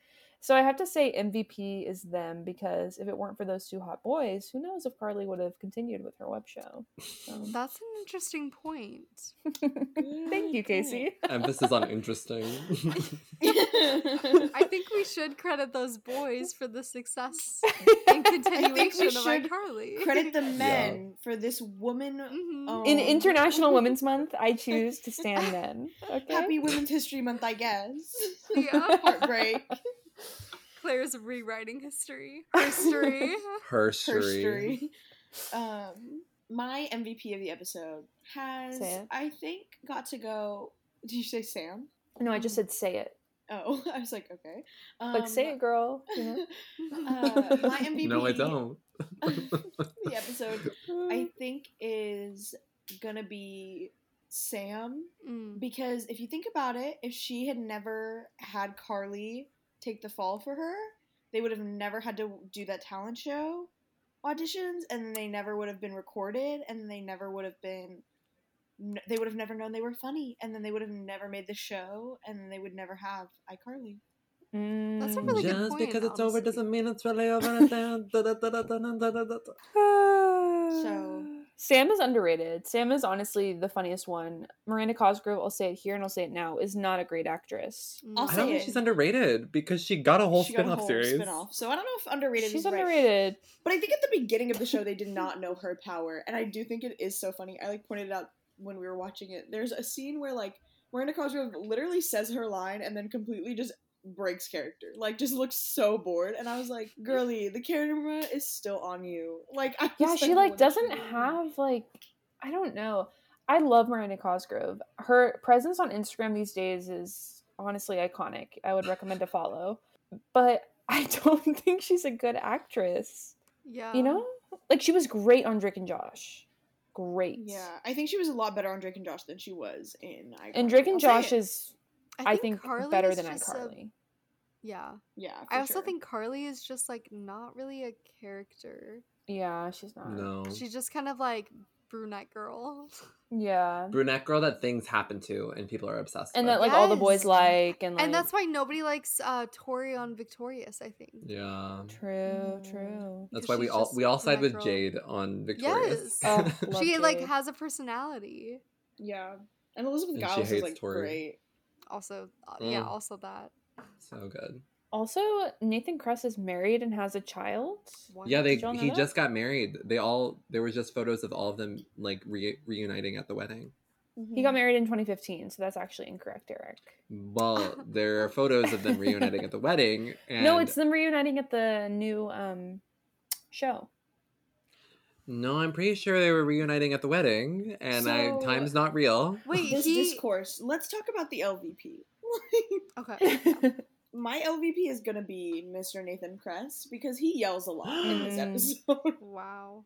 So I have to say MVP is them because if it weren't for those two hot boys, who knows if Carly would have continued with her web show. So. That's an interesting point. Thank you, Casey. Emphasis on interesting. I think we should credit those boys for the success and think we continuation of should iCarly. Credit the men for this woman. Mhm. In International Women's Month, I choose to stand men. Okay. Happy Women's History Month, I guess. Yeah. Heartbreak. Claire's rewriting history. History. History. Herstory. Um, my MVP of the episode has, Say. I think, got to go. Did you say Sam? No, I just said say it. Oh, I was like, okay. Um, Like say it, girl. You know? Uh, my MVP. No, I don't. the episode, I think, is gonna be Sam Mm. because if you think about it, if she had never had Carly take the fall for her, they would have never had to do that talent show auditions and they never would have been recorded and they never would have been they would have never known they were funny and then they would have never made the show and they would never have iCarly. Mm, That's a mm, really Just good point, because it's over doesn't mean it's really over. so Sam is underrated. Sam is honestly the funniest one. Miranda Cosgrove, I'll say it here and I'll say it now, is not a great actress. Mm. I'll I don't think she's underrated because she got a whole She got a spin-off whole series. spin-off. So I don't know if underrated She's is right. underrated. But I think at the beginning of the show they did not know her power, and I do think it is so funny. I like pointed it out when we were watching it. There's a scene where like Miranda Cosgrove literally says her line and then completely just breaks character. Like just looks so bored, and I was like, "Girly, the camera is still on you." Like, I Yeah, she like doesn't have like I don't know. I love Miranda Cosgrove. Her presence on Instagram these days is honestly iconic. I would recommend to follow. But I don't think she's a good actress. Yeah. You know? Like she was great on Drake and Josh. great. Yeah, I think she was a lot better on Drake and Josh than she was in iCarly. And Drake and I'll Josh it. is, I think, Carly better is than just a- yeah. Yeah, I also sure. think Carly is just like not really a character. Yeah, she's not. No. She's just kind of like brunette girl. Yeah. Brunette girl that things happen to and people are obsessed And with. that like all the boys like and like and that's why nobody likes uh Tori on Victorious, I think. yeah. true, Mm. true. That's why we all we all side with girl. Jade on Victorious. Yes. Oh, love she like has a personality. yeah, and Elizabeth And Gillies is hates like Tori. great. Also, uh, yeah, Mm. also that. so good. Also, Nathan Kress is married and has a child. What? Yeah, they Did y'all know he that? just got married. They all there was just photos of all of them like re- reuniting at the wedding. He got married in 2015, so that's actually incorrect, Eric. Well, there are photos of them reuniting at the wedding. And No, it's them reuniting at the new um show. No. I'm pretty sure they were reuniting at the wedding, and I time's not real. Wait, this he discourse. Let's talk about the LVP. Okay. My LVP is gonna be Mr. Nathan Kress because he yells a lot in this Mm. episode. Wow.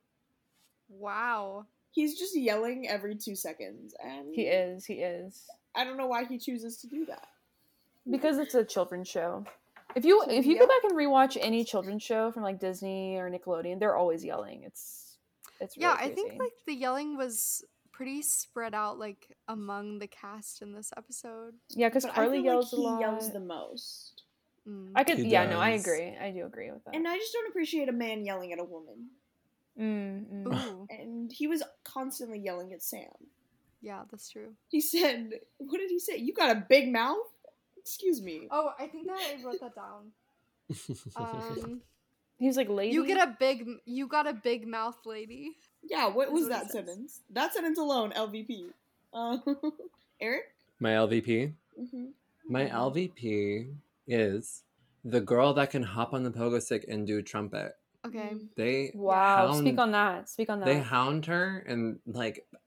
Wow. He's just yelling every two seconds, and he is, he is. I don't know why he chooses to do that. Because it's a children's show. If you if you Yeah. go back and rewatch any children's show from like Disney or Nickelodeon, they're always yelling. It's it's really Yeah, I think like the yelling was pretty spread out like among the cast in this episode. yeah, because Carly yells like he a lot. yells the most, Mm. I could, He yeah, no, I agree. I do agree with that. and I just don't appreciate a man yelling at a woman. mm, mm. And he was constantly yelling at Sam. yeah, that's true. He said, "What did he say? You got a big mouth." Excuse me. Oh, I think that I wrote that down. Um, He's like, lady. you get a big, you got a big mouth, lady. Yeah, what That's was what he that says. sentence? That sentence alone, LVP. Uh, Eric. My LVP. hmm My LVP is the girl that can hop on the pogo stick and do trumpet. Okay. They wow. hound- Speak on that. Speak on that. They hound her and like the,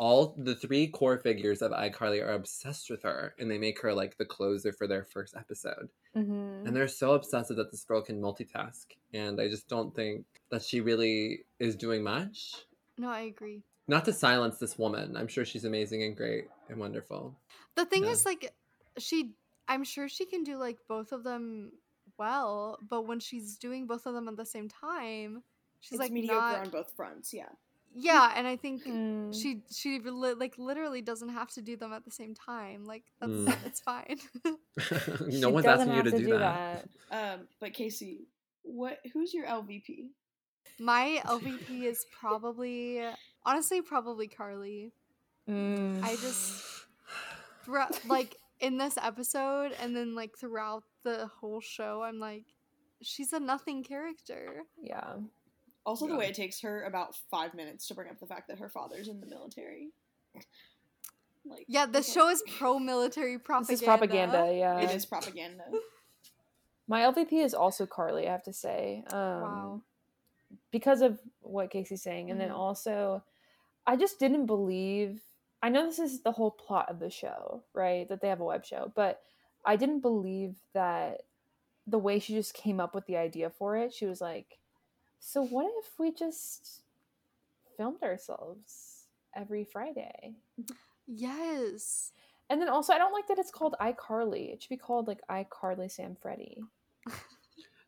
all the three core figures of iCarly are obsessed with her, and they make her like the closer for their first episode. Mhm. And they're so obsessive that this girl can multitask, and I just don't think that she really is doing much. No, I agree. Not to silence this woman, I'm sure she's amazing and great and wonderful. The thing Yeah. is, like, she, I'm sure she can do like both of them well, but when she's doing both of them at the same time, she's It's like mediocre not. on both fronts. Yeah. Yeah, and I think Mm. she she li- like literally doesn't have to do them at the same time. Like that's Mm. it's fine. No one's doesn't asking you have to, do, that. Um, but Casey, what? Who's your LVP? My LVP is probably honestly probably Carly. Mm. I just throughout like in this episode and then like throughout the whole show, I'm like, she's a nothing character. yeah. Also, the way it takes her about five minutes to bring up the fact that her father's in the military. Like, Yeah, the okay. show is pro military propaganda. This is propaganda. Yeah. It is propaganda. My LVP is also Carly. I have to say. Um, Wow. Because of what Casey's saying, and then Mhm. also, I just didn't believe. I know this is the whole plot of the show, right? That they have a web show, but I didn't believe that the way she just came up with the idea for it. She was like, "So what if we just filmed ourselves every Friday?" Yes. And then also, I don't like that it's called iCarly. It should be called like iCarly Sam Freddy.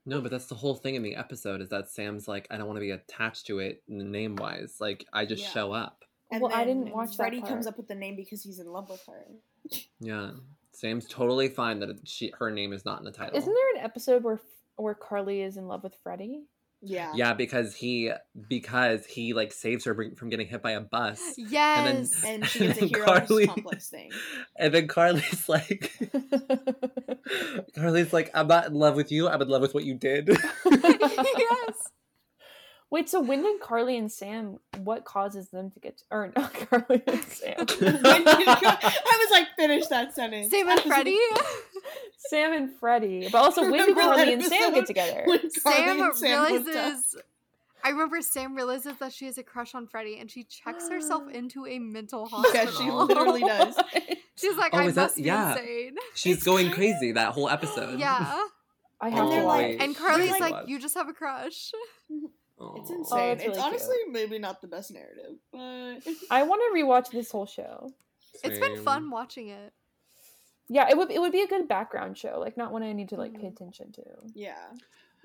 No, but that's the whole thing in the episode is that Sam's like, I don't want to be attached to it name wise. Like, I just Yeah. show up. And Well, I then didn't watch that Freddie part. comes up with the name because he's in love with her. Yeah. Sam's totally fine that it- she her name is not in the title. Isn't there an episode where where Carly is in love with Freddie? Yeah. Yeah, because he because he like saves her from getting hit by a bus. Yes. And she gets a then Carly- complex thing. And then Carly's like Carly's like, I'm not in love with you, I'm in love with what you did. yes. Wait, so when did Carly and Sam? What causes them to get? or not Carly and Sam? When did I was like, finish that sentence. Sam I and Freddie. Sam and Freddie, but also when did Carly and Sam get together? Carly Sam and Sam realizes. I remember Sam realizes that she has a crush on Freddie, and she checks herself into a mental hospital. Yeah, hospital. she literally does. She's like, Oh, I is that- must be yeah. insane. She's It's going kind- crazy that whole episode. Yeah, I And have they're to like- and Carly's like- like, you just have a crush. It's insane. Oh, it's really honestly maybe not the best narrative, but I want to rewatch this whole show. It's been fun watching it. Yeah, it would it would be a good background show, like not one I need to like pay Mhm. attention to. yeah.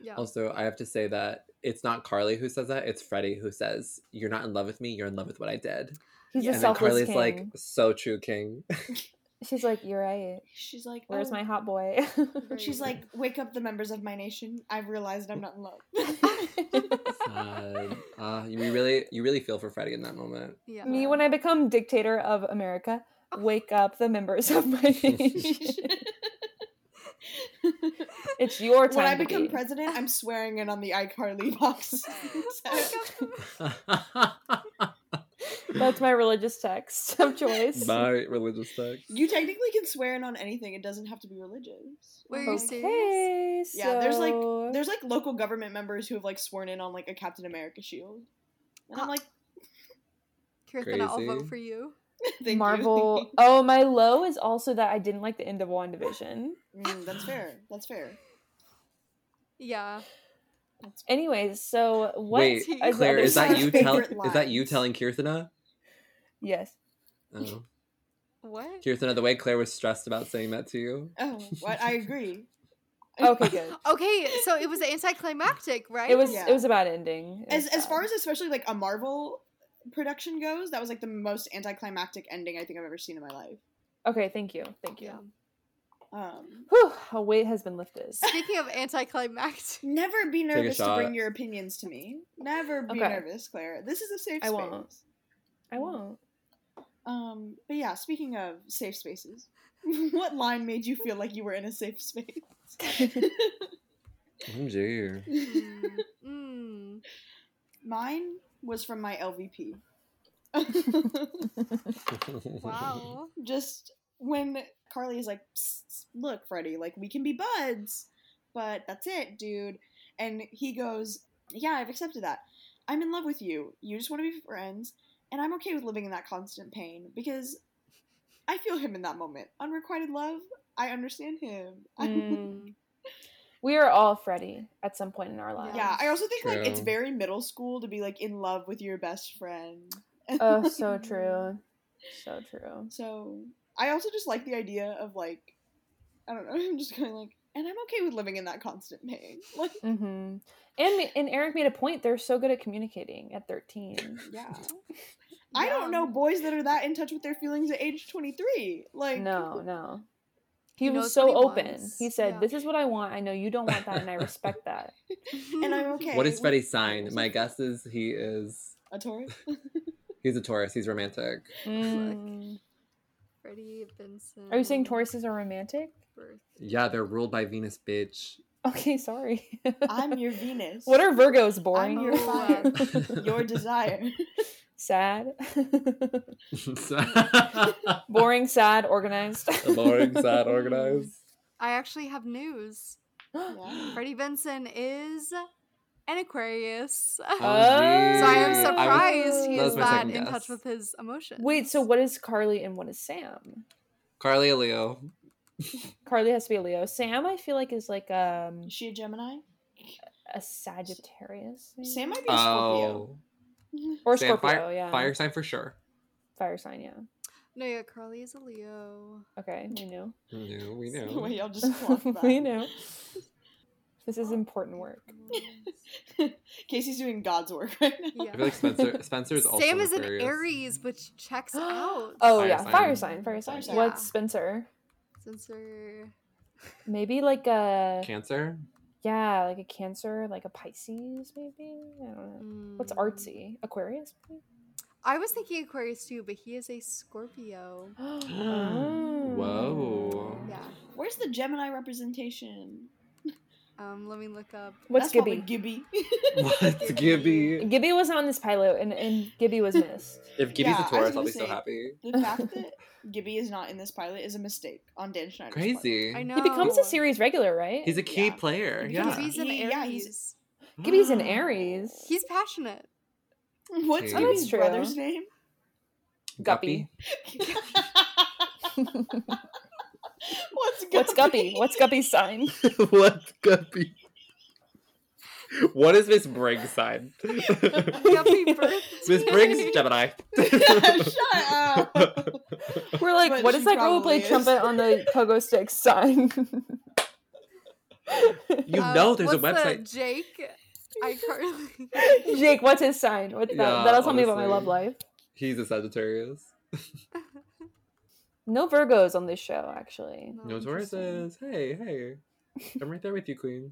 Yeah. Also, I have to say that it's not Carly who says that; it's Freddie who says, "You're not in love with me. You're in love with what I did." He's Yeah. a and then selfless Carly's king. like, "So true, King." She's like, "You're right. She's like, Where's "Oh." my hot boy?" She's like, wake up the members of my nation. I've realized I'm not in love. Sad. Uh, you really, you really feel for Freddie in that moment. yeah. Me when I become dictator of America, wake up the members of my nation. it's your time. when I to become be. president, I'm swearing in on the iCarly box. That's my religious text of choice. My religious text. you technically can swear in on anything. It doesn't have to be religious. Wait, are you serious? Okay, Yeah, there's like there's like local government members who have like sworn in on like a Captain America shield, and I'm Ah. like, Kirsten, I'll vote for you. thank you. Marvel. oh, my low is also that I didn't like the end of WandaVision. Mm, that's fair. That's fair. Yeah. That's Anyways, so what? Wait, the Claire, is that you tell? Is that you telling Kirthana? Yes. Oh, What? Kirthana, the way Claire was stressed about saying that to you. Oh, what? I agree. Okay, good. Okay, so it was anticlimactic, right? It was Yeah. it was about ending. It As was as far as especially like a Marvel production goes, that was like the most anticlimactic ending I think I've ever seen in my life. okay, thank you, thank you. Yeah. Um, Whew, a weight has been lifted. Speaking of anticlimactic, never be nervous to bring your opinions to me. Never be Okay. nervous, Claire. This is a safe I space. won't. I won't. Um, but yeah, speaking of safe spaces, what line made you feel like you were in a safe space? Oh, dear. mm, Mine was from my LVP. wow. Just when Carly is like, "Psst, psst, "Look, Freddie, like we can be buds, but that's it, dude." And he goes, "Yeah, I've accepted that. I'm in love with you. You just want to be friends, and I'm okay with living in that constant pain because I feel him in that moment. Unrequited love. I understand him. Mm. we are all Freddie at some point in our lives. Yeah, I also think like it's very middle school to be like in love with your best friend. Oh, so true. So true. So I also just like the idea of like I don't know. I'm just going like, and I'm okay with living in that constant pain. Like, hmm And and Eric made a point. They're so good at communicating at thirteen. yeah. I don't know boys that are that in touch with their feelings at age 23. Like, No, no. He He was so he open. wants. He said, Yeah. "This is what I want. I know you don't want that, and I respect that." and I'm okay. What is with- Freddie's sign? My guess is he is. A Taurus. He's a Taurus. He's romantic. Mm. Freddie Benson. Are you saying Tauruses are romantic? birth- Yeah, they're ruled by Venus, bitch. Okay, sorry. I'm your Venus. what are Virgos? Boring. I'm your fire. your desire. sad. Boring, sad, organized. Boring, sad, organized. I actually have news. Yeah. Freddie Benson is an Aquarius. Oh, so I am geez. surprised he that is was my that second in guess. touch with his emotions. Wait, so what is Carly and what is Sam? Carly a Leo. Carly has to be a Leo. Sam, I feel like is like um Is she a Gemini? a Sagittarius. maybe? Sam might be a Scorpio. Oh, or Sam, Scorpio, fire, yeah. fire sign for sure. Fire sign, yeah. No, yeah, Carly is a Leo. Okay, we knew. No, we The know. way y'all just that. we know. This is important work. Casey's doing God's work right now. Yeah. I feel like Spencer. Spencer is also Sam is an Aries, which checks out. Oh Fire yeah, sign. fire sign, fire sign. Fire sign. What's Yeah. Spencer? Spencer. Maybe like a Cancer. yeah, like a Cancer, like a Pisces, maybe. I don't know. What's Mm. artsy? Aquarius. maybe? I was thinking Aquarius too, but he is a Scorpio. Oh. Whoa. Yeah. Where's the Gemini representation? Um, let me look up. What's That's Gibby? Gibby. What's Gibby? Gibby was on this pilot, and, and Gibby was missed. If Gibby's Yeah, I a was Taurus, I'll gonna be so say- happy. The fact that Gibby is not in this pilot is a mistake on Dan Schneider's part. Crazy. I know. He becomes a series regular, right? He's a key Yeah. player. He Yeah. becomes- He's an He- Aries. yeah, he's- Gibby's an Aries. He's passionate. What's Oh, Gibby's that's true. brother's name? Guppy. What's Guppy? What's Guppy? What's Guppy's sign? What's Guppy? what is Miss Briggs' sign? Happy birthday. Miss Briggs, Gemini. Shut up. We're like, But what she that girl who probably played is. trumpet on the pogo stick sign? You Um, know there's a what's the website. Jake iCarly. Jake, what's his sign? What's that, Yeah, that'll tell me about my love honestly. life. He's a Sagittarius. No Virgos on this show, actually. No interesting. Tauruses. Hey, hey. I'm right there with you, Queen.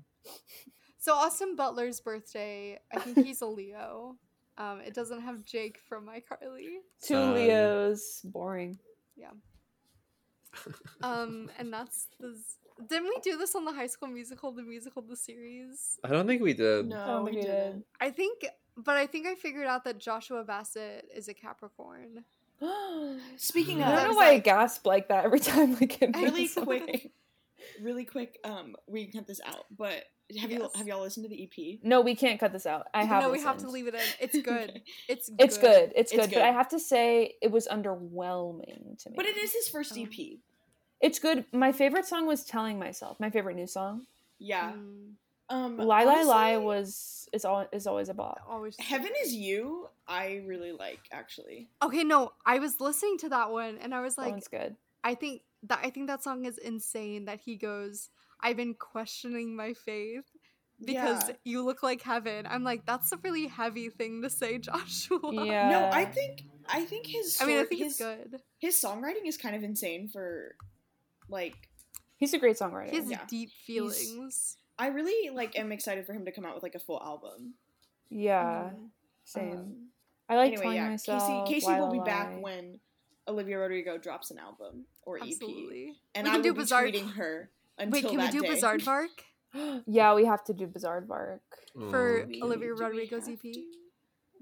So Austin Butler's birthday, I think he's a Leo. Um, it doesn't have Jake from iCarly. Two Sun. Leos. Boring. Yeah. um, and that's the. Didn't we do this on the High School Musical, the musical, the series? I don't think we did. No, don't we think we didn't. I think, but I think I figured out that Joshua Bassett is a Capricorn. I Speaking of I don't know was why I gasp like that every time I get really makes- quick, really quick. Um, we can cut this out. But have you have y'all listened to the EP? No, we can't cut this out. I have. no, we have to leave it in. It's good. Okay. It's good. It's good. It's It's good. good. But I have to say, it was underwhelming to me. But it is his first Oh. EP. It's good. My favorite song was "Telling Myself." My favorite new song. Yeah. Mm, Um, "Lie Lie Lie" was is all is always a bop. always Heaven is You. I really like actually. Okay, no, I was listening to that one and I was that like, one's good. I think that I think that song is insane. That he goes, "I've been questioning my faith because Yeah. you look like heaven." I'm like, that's a really heavy thing to say, Joshua. Yeah. No, I think I think his. I mean, I think his, it's good. His songwriting is kind of insane for, like, he's a great songwriter. He has Yeah. deep feelings. I really like am excited for him to come out with like a full album. yeah, Mhm. same. Um, I like anyway, telling yeah, myself. Casey Casey will be Lie. back when Olivia Rodrigo drops an album or EP, and We I can will do be Bizarre- tweeting her until Wait, can we do day. Bizaardvark yeah, we have to do Bizaardvark. for Olivia do Rodrigo's EP? to?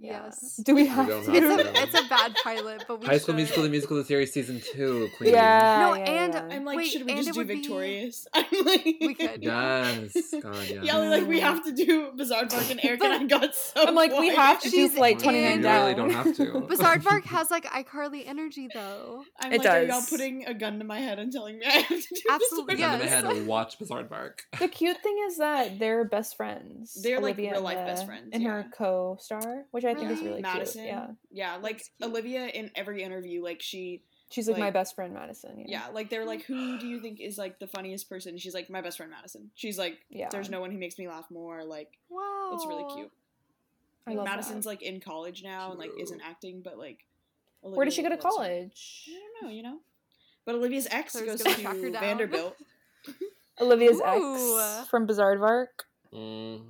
Yeah. Yes. Do we We have don't to? have It's to. a it's a bad pilot, but we High School should. Musical, the musical, the series, season two, Queen. Yeah. No, yeah, and yeah. I'm like, Wait, should we just do would be- Victorious? I'm like, We could. Yes. God, yeah. Yeah, we're like we have to do Bizaardvark, and Eric and I got so. I'm like, we have to do She's Flight in- 29 You down. really don't have to. Bizaardvark has like iCarly energy though. I'm It like, are y'all putting a gun to my head and telling me I have to do Absolutely, Bizarre Gun to my yes. head and watch Bizaardvark. The cute thing is that they're best friends. They're, like, Olivia real-life and best the- friends, And her yeah. co-star, which I think is Really? really Madison. cute. Yeah, Yeah, like Olivia in every interview, like she, she's like, my best friend, Madison. Yeah, yeah, like they're like, who do you think is like the funniest person? She's like, my best friend Madison. She's like, Yeah. there's no one who makes me laugh more. Like, Wow. it's really cute. I Like, love Madison's that. like in college now and like isn't acting, but like, Where did she go to loves her. college? I don't know, you know. But Olivia's ex Claire's goes gonna track her to down. Vanderbilt. Olivia's Ooh. ex from Bizaardvark. Mm.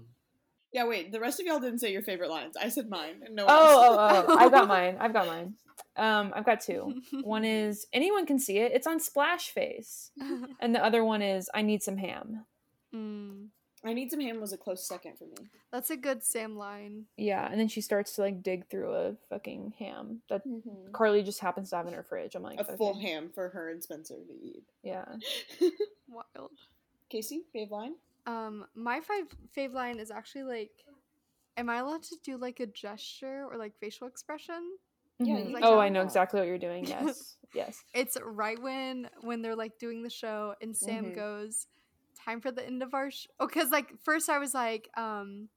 Yeah, wait. The rest of y'all didn't say your favorite lines. I said mine, and no Oh, one else. oh, oh! I've got mine. I've got mine. Um, I've got two. One is anyone can see it. It's on Splashface, and the other one is I need some ham. Mm, I need some ham was a close second for me. that's a good Sam line. Yeah, and then she starts to like dig through a fucking ham that Carly just happens to have in her fridge. I'm like, A full ham for her and Spencer to eat. Yeah. Wild. Casey, fave line? Um, my five fave line is actually like, am I allowed to do like a gesture or like facial expression? Yeah, Mhm. you oh, I know that. exactly what you're doing. Yes, yes. It's right when when they're like doing the show and Sam Mhm. goes, "Time for the end of our show." Oh, because like first I was like, um,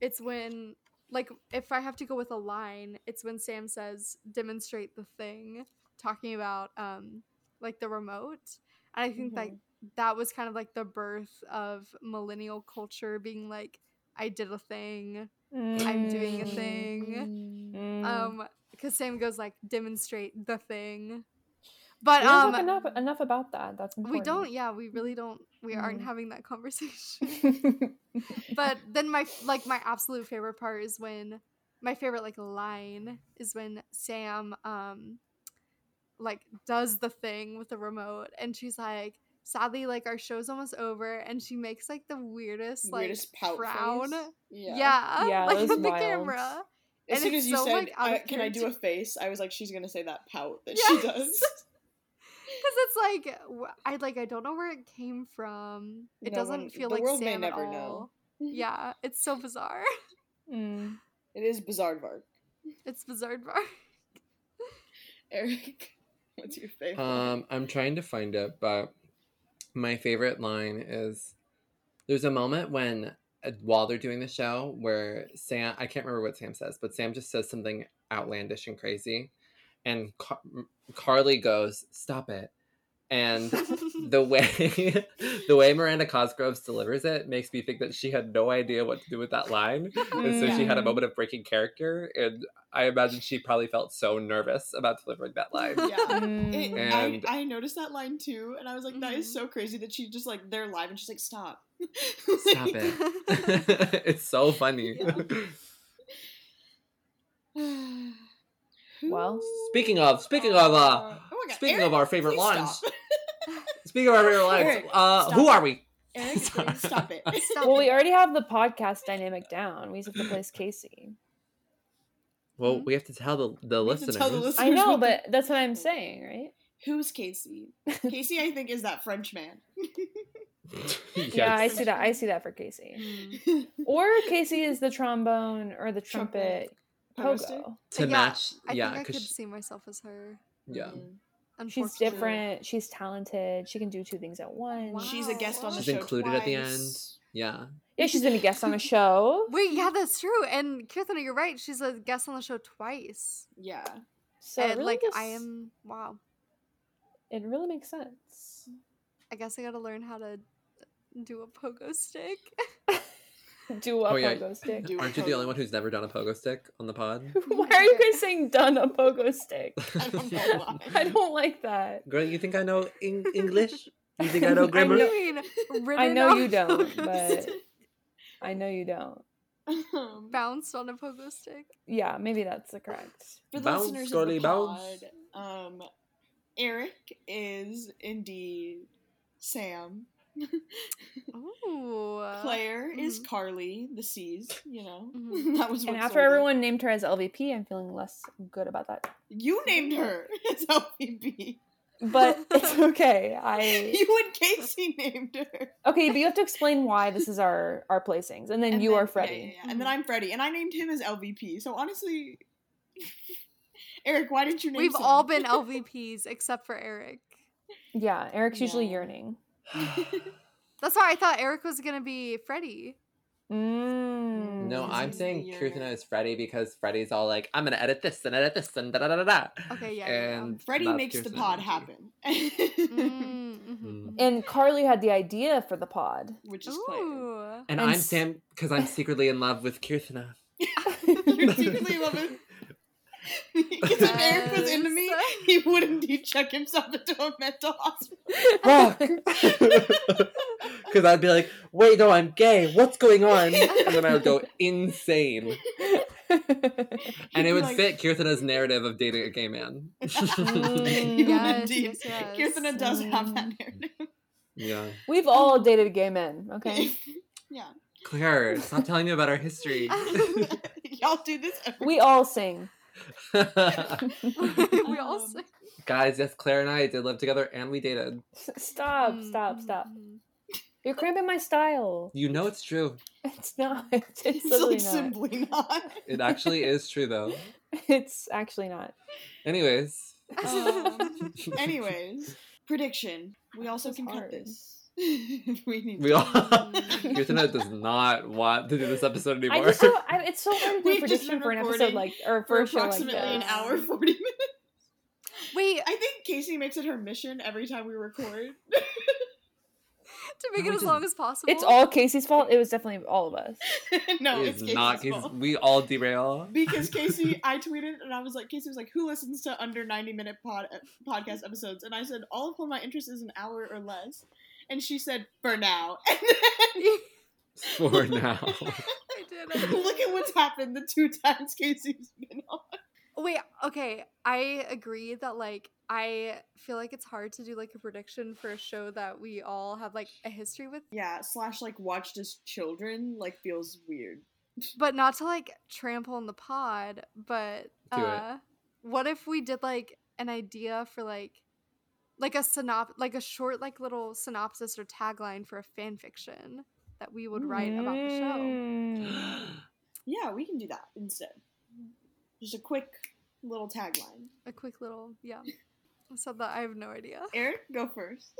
it's when like if I have to go with a line, it's when Sam says, "Demonstrate the thing," talking about um like the remote, and I think like that was kind of like the birth of millennial culture being like, "I did a thing." I'm doing a thing. Mm. Um, because Sam goes like, "Demonstrate the thing." But we don't um, enough enough about that. That's important. we don't yeah we really don't we aren't Mm. having that conversation but then my like my absolute favorite part is when my favorite like line is when sam um like does the thing with the remote and she's like sadly like our show's almost over and she makes like the weirdest like Weirdest pout frown face. yeah Yeah. Yeah, like that on the wild. camera As And soon as you so, said, like, out I, "Can I do a face?" I was like, "She's gonna say that pout that Yes. she does." because it's like i like i don't know where it came from it No doesn't one- feel the like world may sam at never all know. yeah it's so bizarre Mm. It is bizarre, Vark. it's bizarre bar Eric, what's your favorite? Um, I'm trying to find it, but my favorite line is there's a moment when uh, while they're doing the show where Sam I can't remember what Sam says, but Sam just says something outlandish and crazy, and Car- Carly goes, "Stop it." And the way the way Miranda Cosgroves delivers it makes me think that she had no idea what to do with that line, and so she had a Mm. moment of breaking character. And I imagine she probably felt so nervous about delivering that line. Yeah. It, And- I, I noticed that line too, and I was like, "That is Mhm. so crazy that she just like they're live and she's like, stop. Stop it! it's so funny. Yeah. Well, Speaking of, speaking of, uh, speaking Eric, of our favorite lines, speaking of our favorite lines, Eric, uh, who it. are we? Eric, stop it. Stop well, we already have the podcast dynamic down. We just have to place Casey. Well, Hmm? we have to tell the the We to listeners. tell the I know, but that's what I'm saying, right? Who's Casey? Casey, I think, is that French man. Yeah, I see that. I see that for Casey. Mm. Or Casey is the trombone or the trumpet, Trumpet. Pogo pogo. to Yeah, match. I yeah, think I could because see myself as her. yeah, Mm. She's different. She's talented. She can do two things at once. Wow. She's a guest on the She's show. She's included at the end. yeah. Yeah, she's been a guest on a show. Wait, yeah, that's true. And Kirthana, you're right. She's a guest on the show twice. Yeah. So and really like I am wow. It really makes sense. I guess I gotta learn how to do a pogo stick. Do a Oh, yeah. pogo stick. Do Aren't you the only one who's never done a pogo stick on the pod? Why are you guys saying done a pogo stick? I don't know why. I don't like that. Girl, you think I know Eng- English? You think I know I grammar? know- I mean, I know you don't, but I know you don't. Um, bounced on a pogo stick. Yeah, maybe that's the correct. For the Bounce, listeners Scully, of the bounce. um, Eric is indeed Sam. Ooh. Claire is mhm. Carly, the C's. You know, Mhm. that was. And after sold it. everyone named her as LVP, I'm feeling less good about that. you named her as LVP. But it's okay. I You and Casey named her. okay, but you have to explain why this is our our placings, and then And you then- are yeah, Freddie. yeah, yeah. And then I'm Freddie, and I named him as LVP. So honestly, Eric, why didn't you name? We've Sam? all been LVPs except for Eric. Yeah, Eric's usually yearning. That's why I thought Eric was gonna be Freddie. Mm. No, I'm usually saying your- Kirthana is Freddie because Freddie's all like, I'm gonna edit this and edit this and da da da da da. Okay, yeah, yeah, yeah. And Freddie that's makes the pod energy. happen, Mm, mhm. Mm. And Carly had the idea for the pod. which is Claire. And, And I'm s- Sam because I'm secretly in love with Kirthana. You're secretly loving. Because if Eric was into me, he would indeed check himself into a mental hospital. Fuck. Because I'd be like, wait, no, I'm gay. What's going on? And then I would go insane. And it would like- fit Kirthana's narrative of dating a gay man. He would Yes, indeed. yes, yes. Kirthana does have that Mm. narrative. yeah. We've all dated gay men, okay? yeah. Claire, stop telling me about our history. Y'all do this every We all sing. we all Um. Guys, yes, Claire and I did live together and we dated. Stop, stop, stop. mhm. You're cramping my style. You know it's true. It's not. It's, It's literally like not. simply not. It actually is true, though. It's actually not. Anyways. Um, anyways, prediction. We also This can is cut this. If we need We to. all. Kirthana does not want to do this episode I anymore. just so, I, it's so hard to do a We've prediction for an episode like or for, for a show like approximately an hour, 40 minutes. Wait, I think Casey makes it her mission every time we record. to make No, it it as long as possible. It's all Casey's fault. It was definitely all of us. no, It it's not. Casey's fault. We all derail. Because Casey, I tweeted and I was like, Casey was like, "Who listens to under ninety minute pod podcast episodes?" And I said, "All of my interest is an hour or less." And she said, "For now." And For now. I did. I did. look at what's happened the two times Casey's been on. Wait, okay. I agree that like I feel like it's hard to do like a prediction for a show that we all have like a history with, Yeah, slash like watched as children like feels weird. but not to like trample on the pod, but Do it. uh what if we did like an idea for like like a synop like a short like little synopsis or tagline for a fan fiction that we would write about the show. Mm. Yeah, we can do that instead. Just a quick little tagline. A quick little yeah. So that I have no idea. Eric, go first.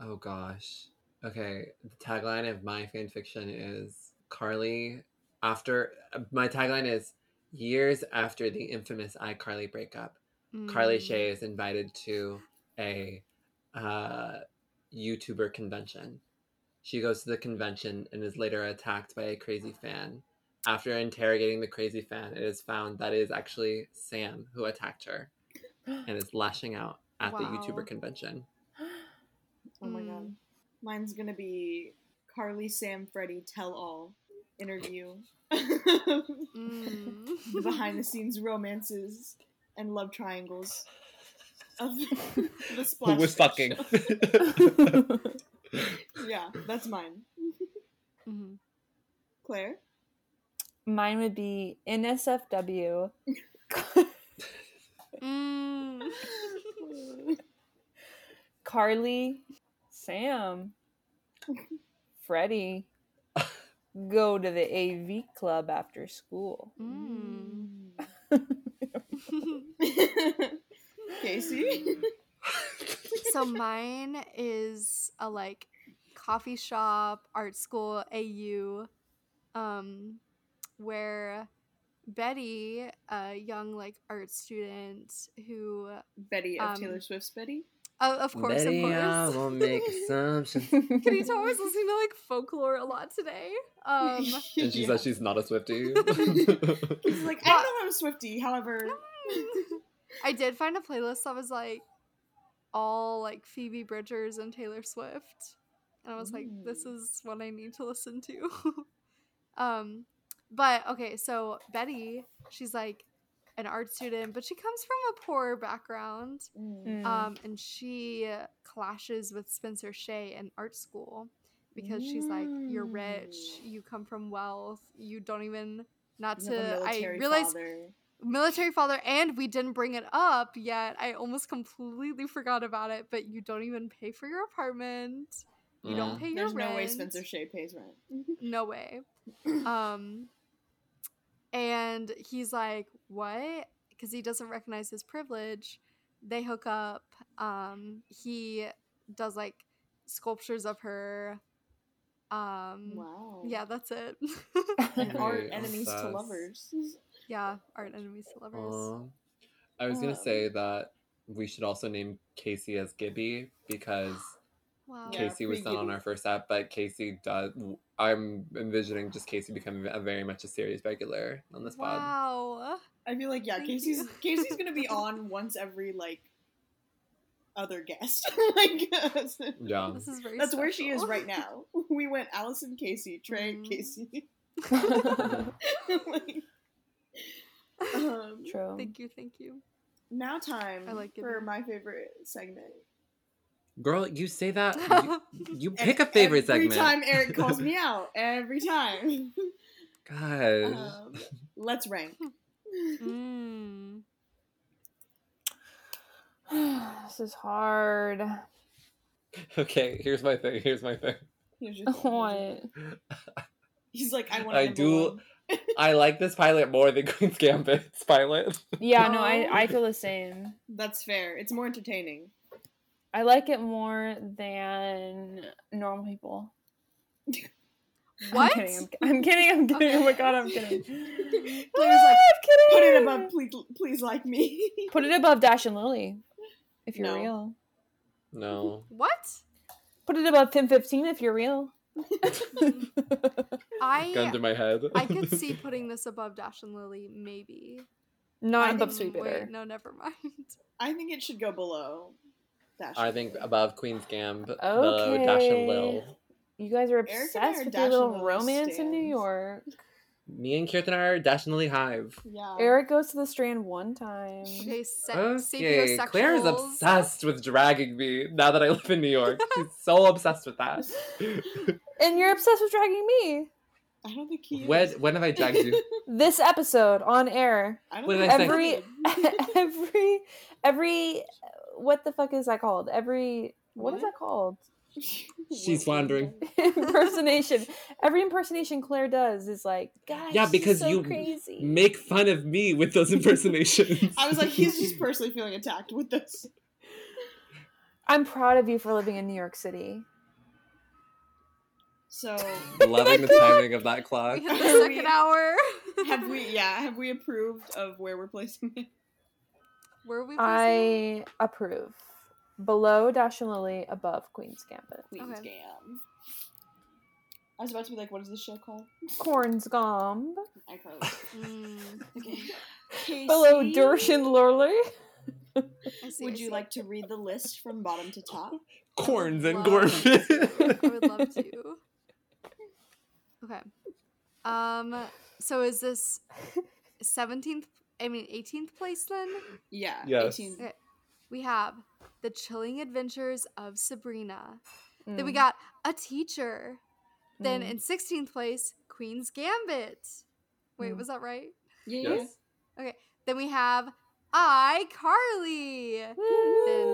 oh gosh. Okay. The tagline of my fan fiction is Carly after my tagline is years after the infamous iCarly breakup. Carly Mm. Shay is invited to a uh, YouTuber convention. She goes to the convention and is later attacked by a crazy fan. After interrogating the crazy fan, it is found that it is actually Sam who attacked her and is lashing out at the YouTuber convention. Oh my god. Mm. Mine's gonna be Carly, Sam, Freddie tell all interview. Mm. behind the scenes romances and love triangles of the Who was Show. fucking? Yeah, that's mine. Mhm. Claire? Mine would be NSFW. Mm. Carly, Sam, Freddie go to the AV club after school. Mm. Casey? so mine is a like coffee shop, art school, AU, um, where Betty, a young like art student who, Betty of Um, Taylor Swift's Betty? uh, of course, Betty, of I course. will make assumptions. Can you tell I was listening to like folklore a lot today? Um, And she says she's not a Swifty. He's like, I don't know if I'm a Swifty, however. I did find a playlist that was like all like Phoebe Bridgers and Taylor Swift. And I was like, this is what I need to listen to. um but okay, so Betty, she's like an art student, but she comes from a poor background. Mm. Mm. Um and she clashes with Spencer Shay in art school because she's like, You're rich, Mm. you come from wealth, you don't even not to I realized father. Military father and we didn't bring it up yet. I almost completely forgot about it but you don't even pay for your apartment. You don't Mm. pay your There's rent no way Spencer Shay pays rent. no way. Um and he's like what? Because he doesn't recognize his privilege. They hook up. Um he does like sculptures of her. Um wow. yeah that's it. And art enemies to lovers. Yeah art enemies to lovers Aw. I was gonna Um, say that we should also name Casey as Gibby because wow Yeah, Casey was not on our first app, but Casey does. I'm envisioning just Casey becoming a very much a series regular on this pod. wow I feel like yeah, Thank Casey's you. Casey's gonna be on once every like other guest. like Yeah. this is very that's where she is right now. We went Allison, Casey, Trey, Mhm. Casey. Like, um, True. Thank you, thank you. now time I like for my favorite segment. Girl, you say that. You, you pick a And favorite every segment. time Eric calls me out. Every time. Gosh. um, let's rank. mm. this is hard. Okay, here's my thing. Here's my thing. Here's your thing, What? here's your thing. He's like, I want. I do- one. I like this pilot more than Queen's Gambit's pilot. Yeah, no, I. I feel the same. That's fair. It's more entertaining. I like it more than normal people. What? I'm kidding. I'm, I'm kidding. I'm kidding. Oh my god, I'm kidding. Claire's Ah, like, I'm kidding. put it above, please, please like me. Put it above Dash and Lily, if you're No. real. No. What? Put it above PEN15 if you're real. I Gun to my head. I could see putting this above Dash and Lily, maybe. Not I above think- Sweetbitter. Wait, no, never mind. I think it should go below. Dash I think Lily. above Queen's Gamb, below Dash and Lil. You guys are Eric and I obsessed are with Dash your little Lily romance in New. York. Me and Kirtan are definitely Hive. Yeah. Eric goes to the Strand one time. They se- Okay, Claire is obsessed with dragging me now that I live in New York. She's so obsessed with that. And you're obsessed with dragging me. I don't think he. when is. when have I dragged you? This episode on air. I don't what think did I? Every every every what the fuck is that called? Every what is that called? She's wandering. impersonation. Every impersonation Claire does is like, guys, Yeah, because so you crazy. Make fun of me with those impersonations. I was like, he's just personally feeling attacked with this. I'm proud of you for living in New York City. So Loving the timing of that clock. We hit the We- second hour. have we? Yeah, have we approved of where we're placing it? Where are we? placing it? I approve. Below Dash and Lily, above Queen's Gambit. Queen's Okay. Gam. I was about to be like, what is this show called? Corn's Gomb. iCarly. Mm, Okay. Below Casey, Dorsh and Lorley. I see, Would I you like to read the list from bottom to top? Corns and Love gourmet. I would love to. Okay. Um. So is this seventeenth? I mean, eighteenth place then? Yeah. Yes. 18. Okay. We have the Chilling Adventures of Sabrina. Then we Mm. got a teacher. Then Mm. in sixteenth place, Queen's Gambit. Wait, Mm. was that right? Yeah. Okay. Then we have iCarly. Then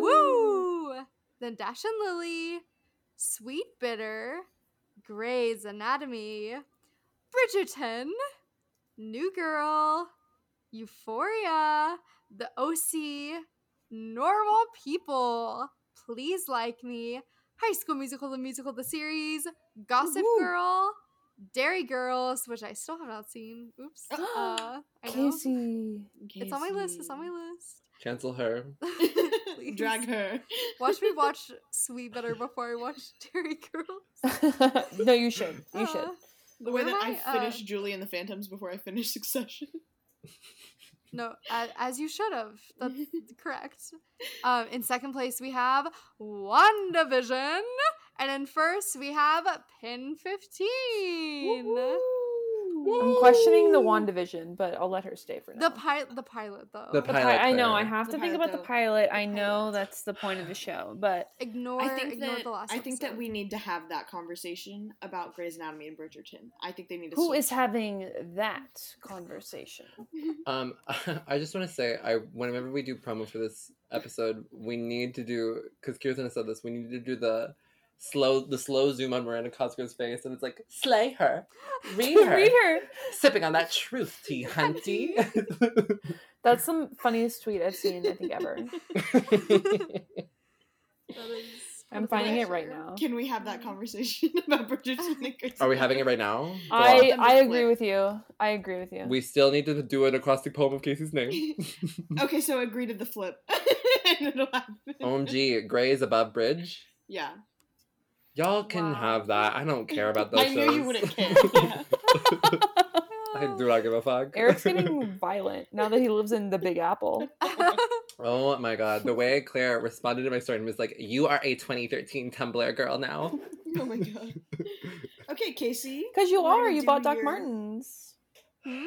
Woo! Woo! Then Dash and Lily, Sweetbitter, Grey's Anatomy, Bridgerton, New Girl, Euphoria, The OC, Normal People, Please Like Me, High School Musical, the musical, the series, Gossip Woohoo. Girl, Derry Girls, which I still have not seen. Oops. Uh, I know. Casey. It's on my list. It's on my list. Cancel her. Drag her. Watch me watch Sweetbitter before I watch Derry Girls. no, you should. You Uh, should. The way that am I I? Uh, finished Julie and the Phantoms before I finished Succession. No, as, as you should have. That's correct. Um, in second place, we have WandaVision. And in first, we have PEN15. I'm questioning the WandaVision, but I'll let her stay for now. The, pilot, the pilot, though. The The pilot pi- I know. I have The to think pilot, about the though. pilot. I The know that's the point of the show, but ignore, I think ignore that the last I think that we need to have that conversation about Grey's Anatomy and Bridgerton. I think they need to. who switch. is having that conversation? Um, I just want to say, I whenever we do promo for this episode, we need to do because Kirsten has said this. We need to do the slow, the slow zoom on Miranda Cosgrove's face, and it's like slay her, read her, Read her. sipping on that truth tea, hunty. That's the funniest tweet I've seen, I think, ever. That is I'm for finding it right now. Can we have that mm. conversation about Bridgerton and Are we having it right now? I on. them to I agree with you. I agree with you. We still need to do an acrostic poem of Casey's name. okay, so agree to the flip, and it'll happen. OMG, Gray is above bridge. Yeah, Y'all can Wow. have that. I don't care about those things. I knew you shows. wouldn't care. Yeah. I do not give a fuck. Eric's getting violent now that he lives in the Big Apple. Oh my god, the way Claire responded to my story and was like, "You are a 2013 Tumblr girl now." oh my god. Okay, Casey. Because you we're You do bought Doc your- Martens. Hmm?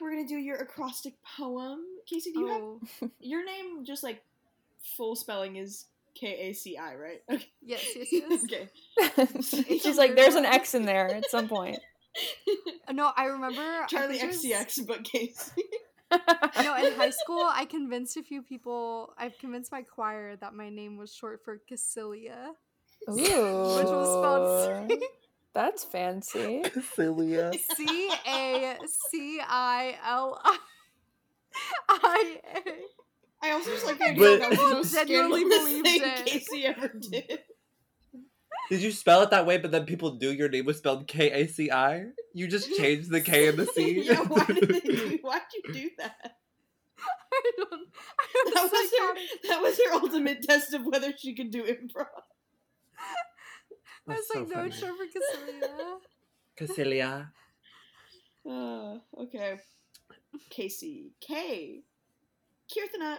We're gonna do your acrostic poem. Casey, do you have Oh, your name? Just like full spelling is K A C I, right? Okay. yes, yes, yes. okay. She's like, there's an X in there at some point. No, I remember. I Charlie think it XCX, but Casey. No, in high school, I convinced a few people. I've convinced my choir that my name was short for Cassilia, Ooh. which was spelled That's fancy. Celia. C A C I L I I A. I also just like the But- idea that was the most Genuinely scandalous believed thing it. Casey ever did. Did you spell it that way, but then people knew your name was spelled K A C I? You just changed the K and the C. yeah, why did they do? Why'd you do that? I don't. I That was was her. That was her ultimate test of whether she could do improv. I was That's so like, no, funny. it's short for Cassilia. Cassilia. Uh, okay. Casey. K. Kirthana.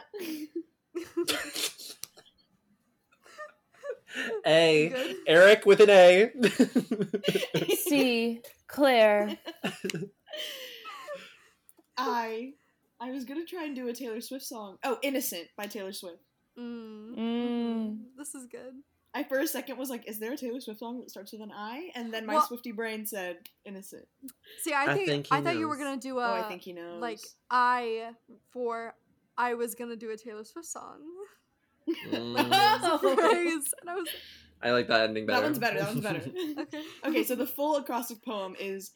A. Good. Eric with an A. C. Claire. I. I was gonna try and do a Taylor Swift song. Oh, Innocent by Taylor Swift. Mm. Mm. This is good. I for a second was like, is there a Taylor Swift song that starts with an I? And then my Well- Swifty brain said Innocent. See, I I think I, think he thought you were gonna do a. oh, a I think he knows. like I for I was gonna do a Taylor Swift song. Mm, Surprise! and I was I like that ending better. that one's better. That one's better. okay. okay, so the full acrostic poem is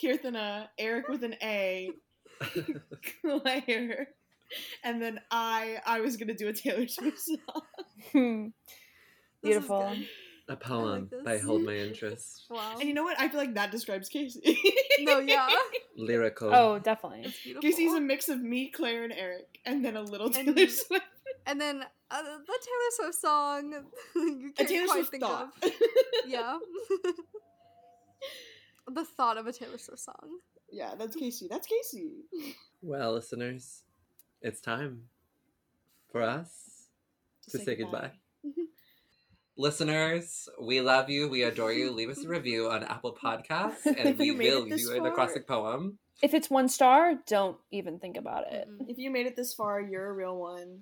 Kirthana, Eric with an A, Claire, and then I. I was gonna do a Taylor Swift song. Hmm. This is Beautiful. Good. A poem this. by Hold My Interest. Wow. And you know what? I feel like that describes Casey. No, yeah. Lyrical. Oh, definitely. Casey's a mix of me, Claire, and Eric, and then a little And- Taylor Swift. and then uh, the Taylor Swift song you A can't Taylor quite Swift think thought. of. Yeah. the thought of a Taylor Swift song. yeah, that's Casey. That's Casey. Well, listeners, it's time for us to say goodbye. Listeners, we love you. We adore you. Leave us a review on Apple Podcasts, and If we you made will it this you an far- acrostic poem. If it's one star, don't even think about it. If you made it this far, you're a real one.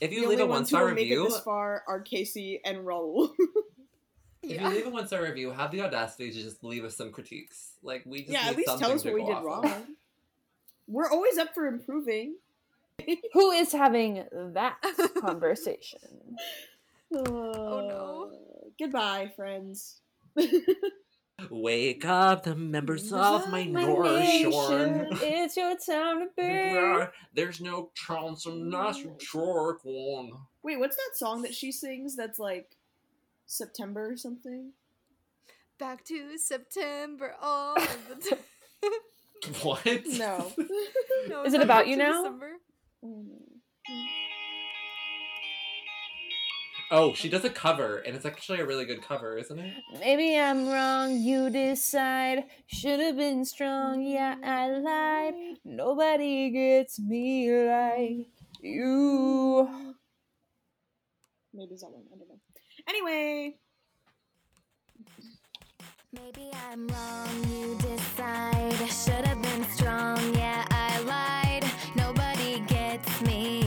If The you only leave a ones one who star will make it review, this far are Casey and Raul. if Yeah. you leave a one star review, have the audacity to just leave us some critiques. Like we just yeah, need at least tell us to what we go did off of. wrong. We're always up for improving. Who is having that conversation? Oh no. Uh, goodbye, friends. Wake up, the members of my North Shore. It's your time to be. There's no chance of not short one. Wait, what's that song that she sings that's like September or something? Back to September all of the time. What? No. No, Is it about you now? December. Mm. Oh, she does a cover, and it's actually a really good cover, isn't it? Maybe I'm wrong, you decide. Should have been strong, yeah, I lied. Nobody gets me like you. Maybe someone, I don't know. Anyway. Maybe I'm wrong, you decide. Should have been strong, yeah, I lied. Nobody gets me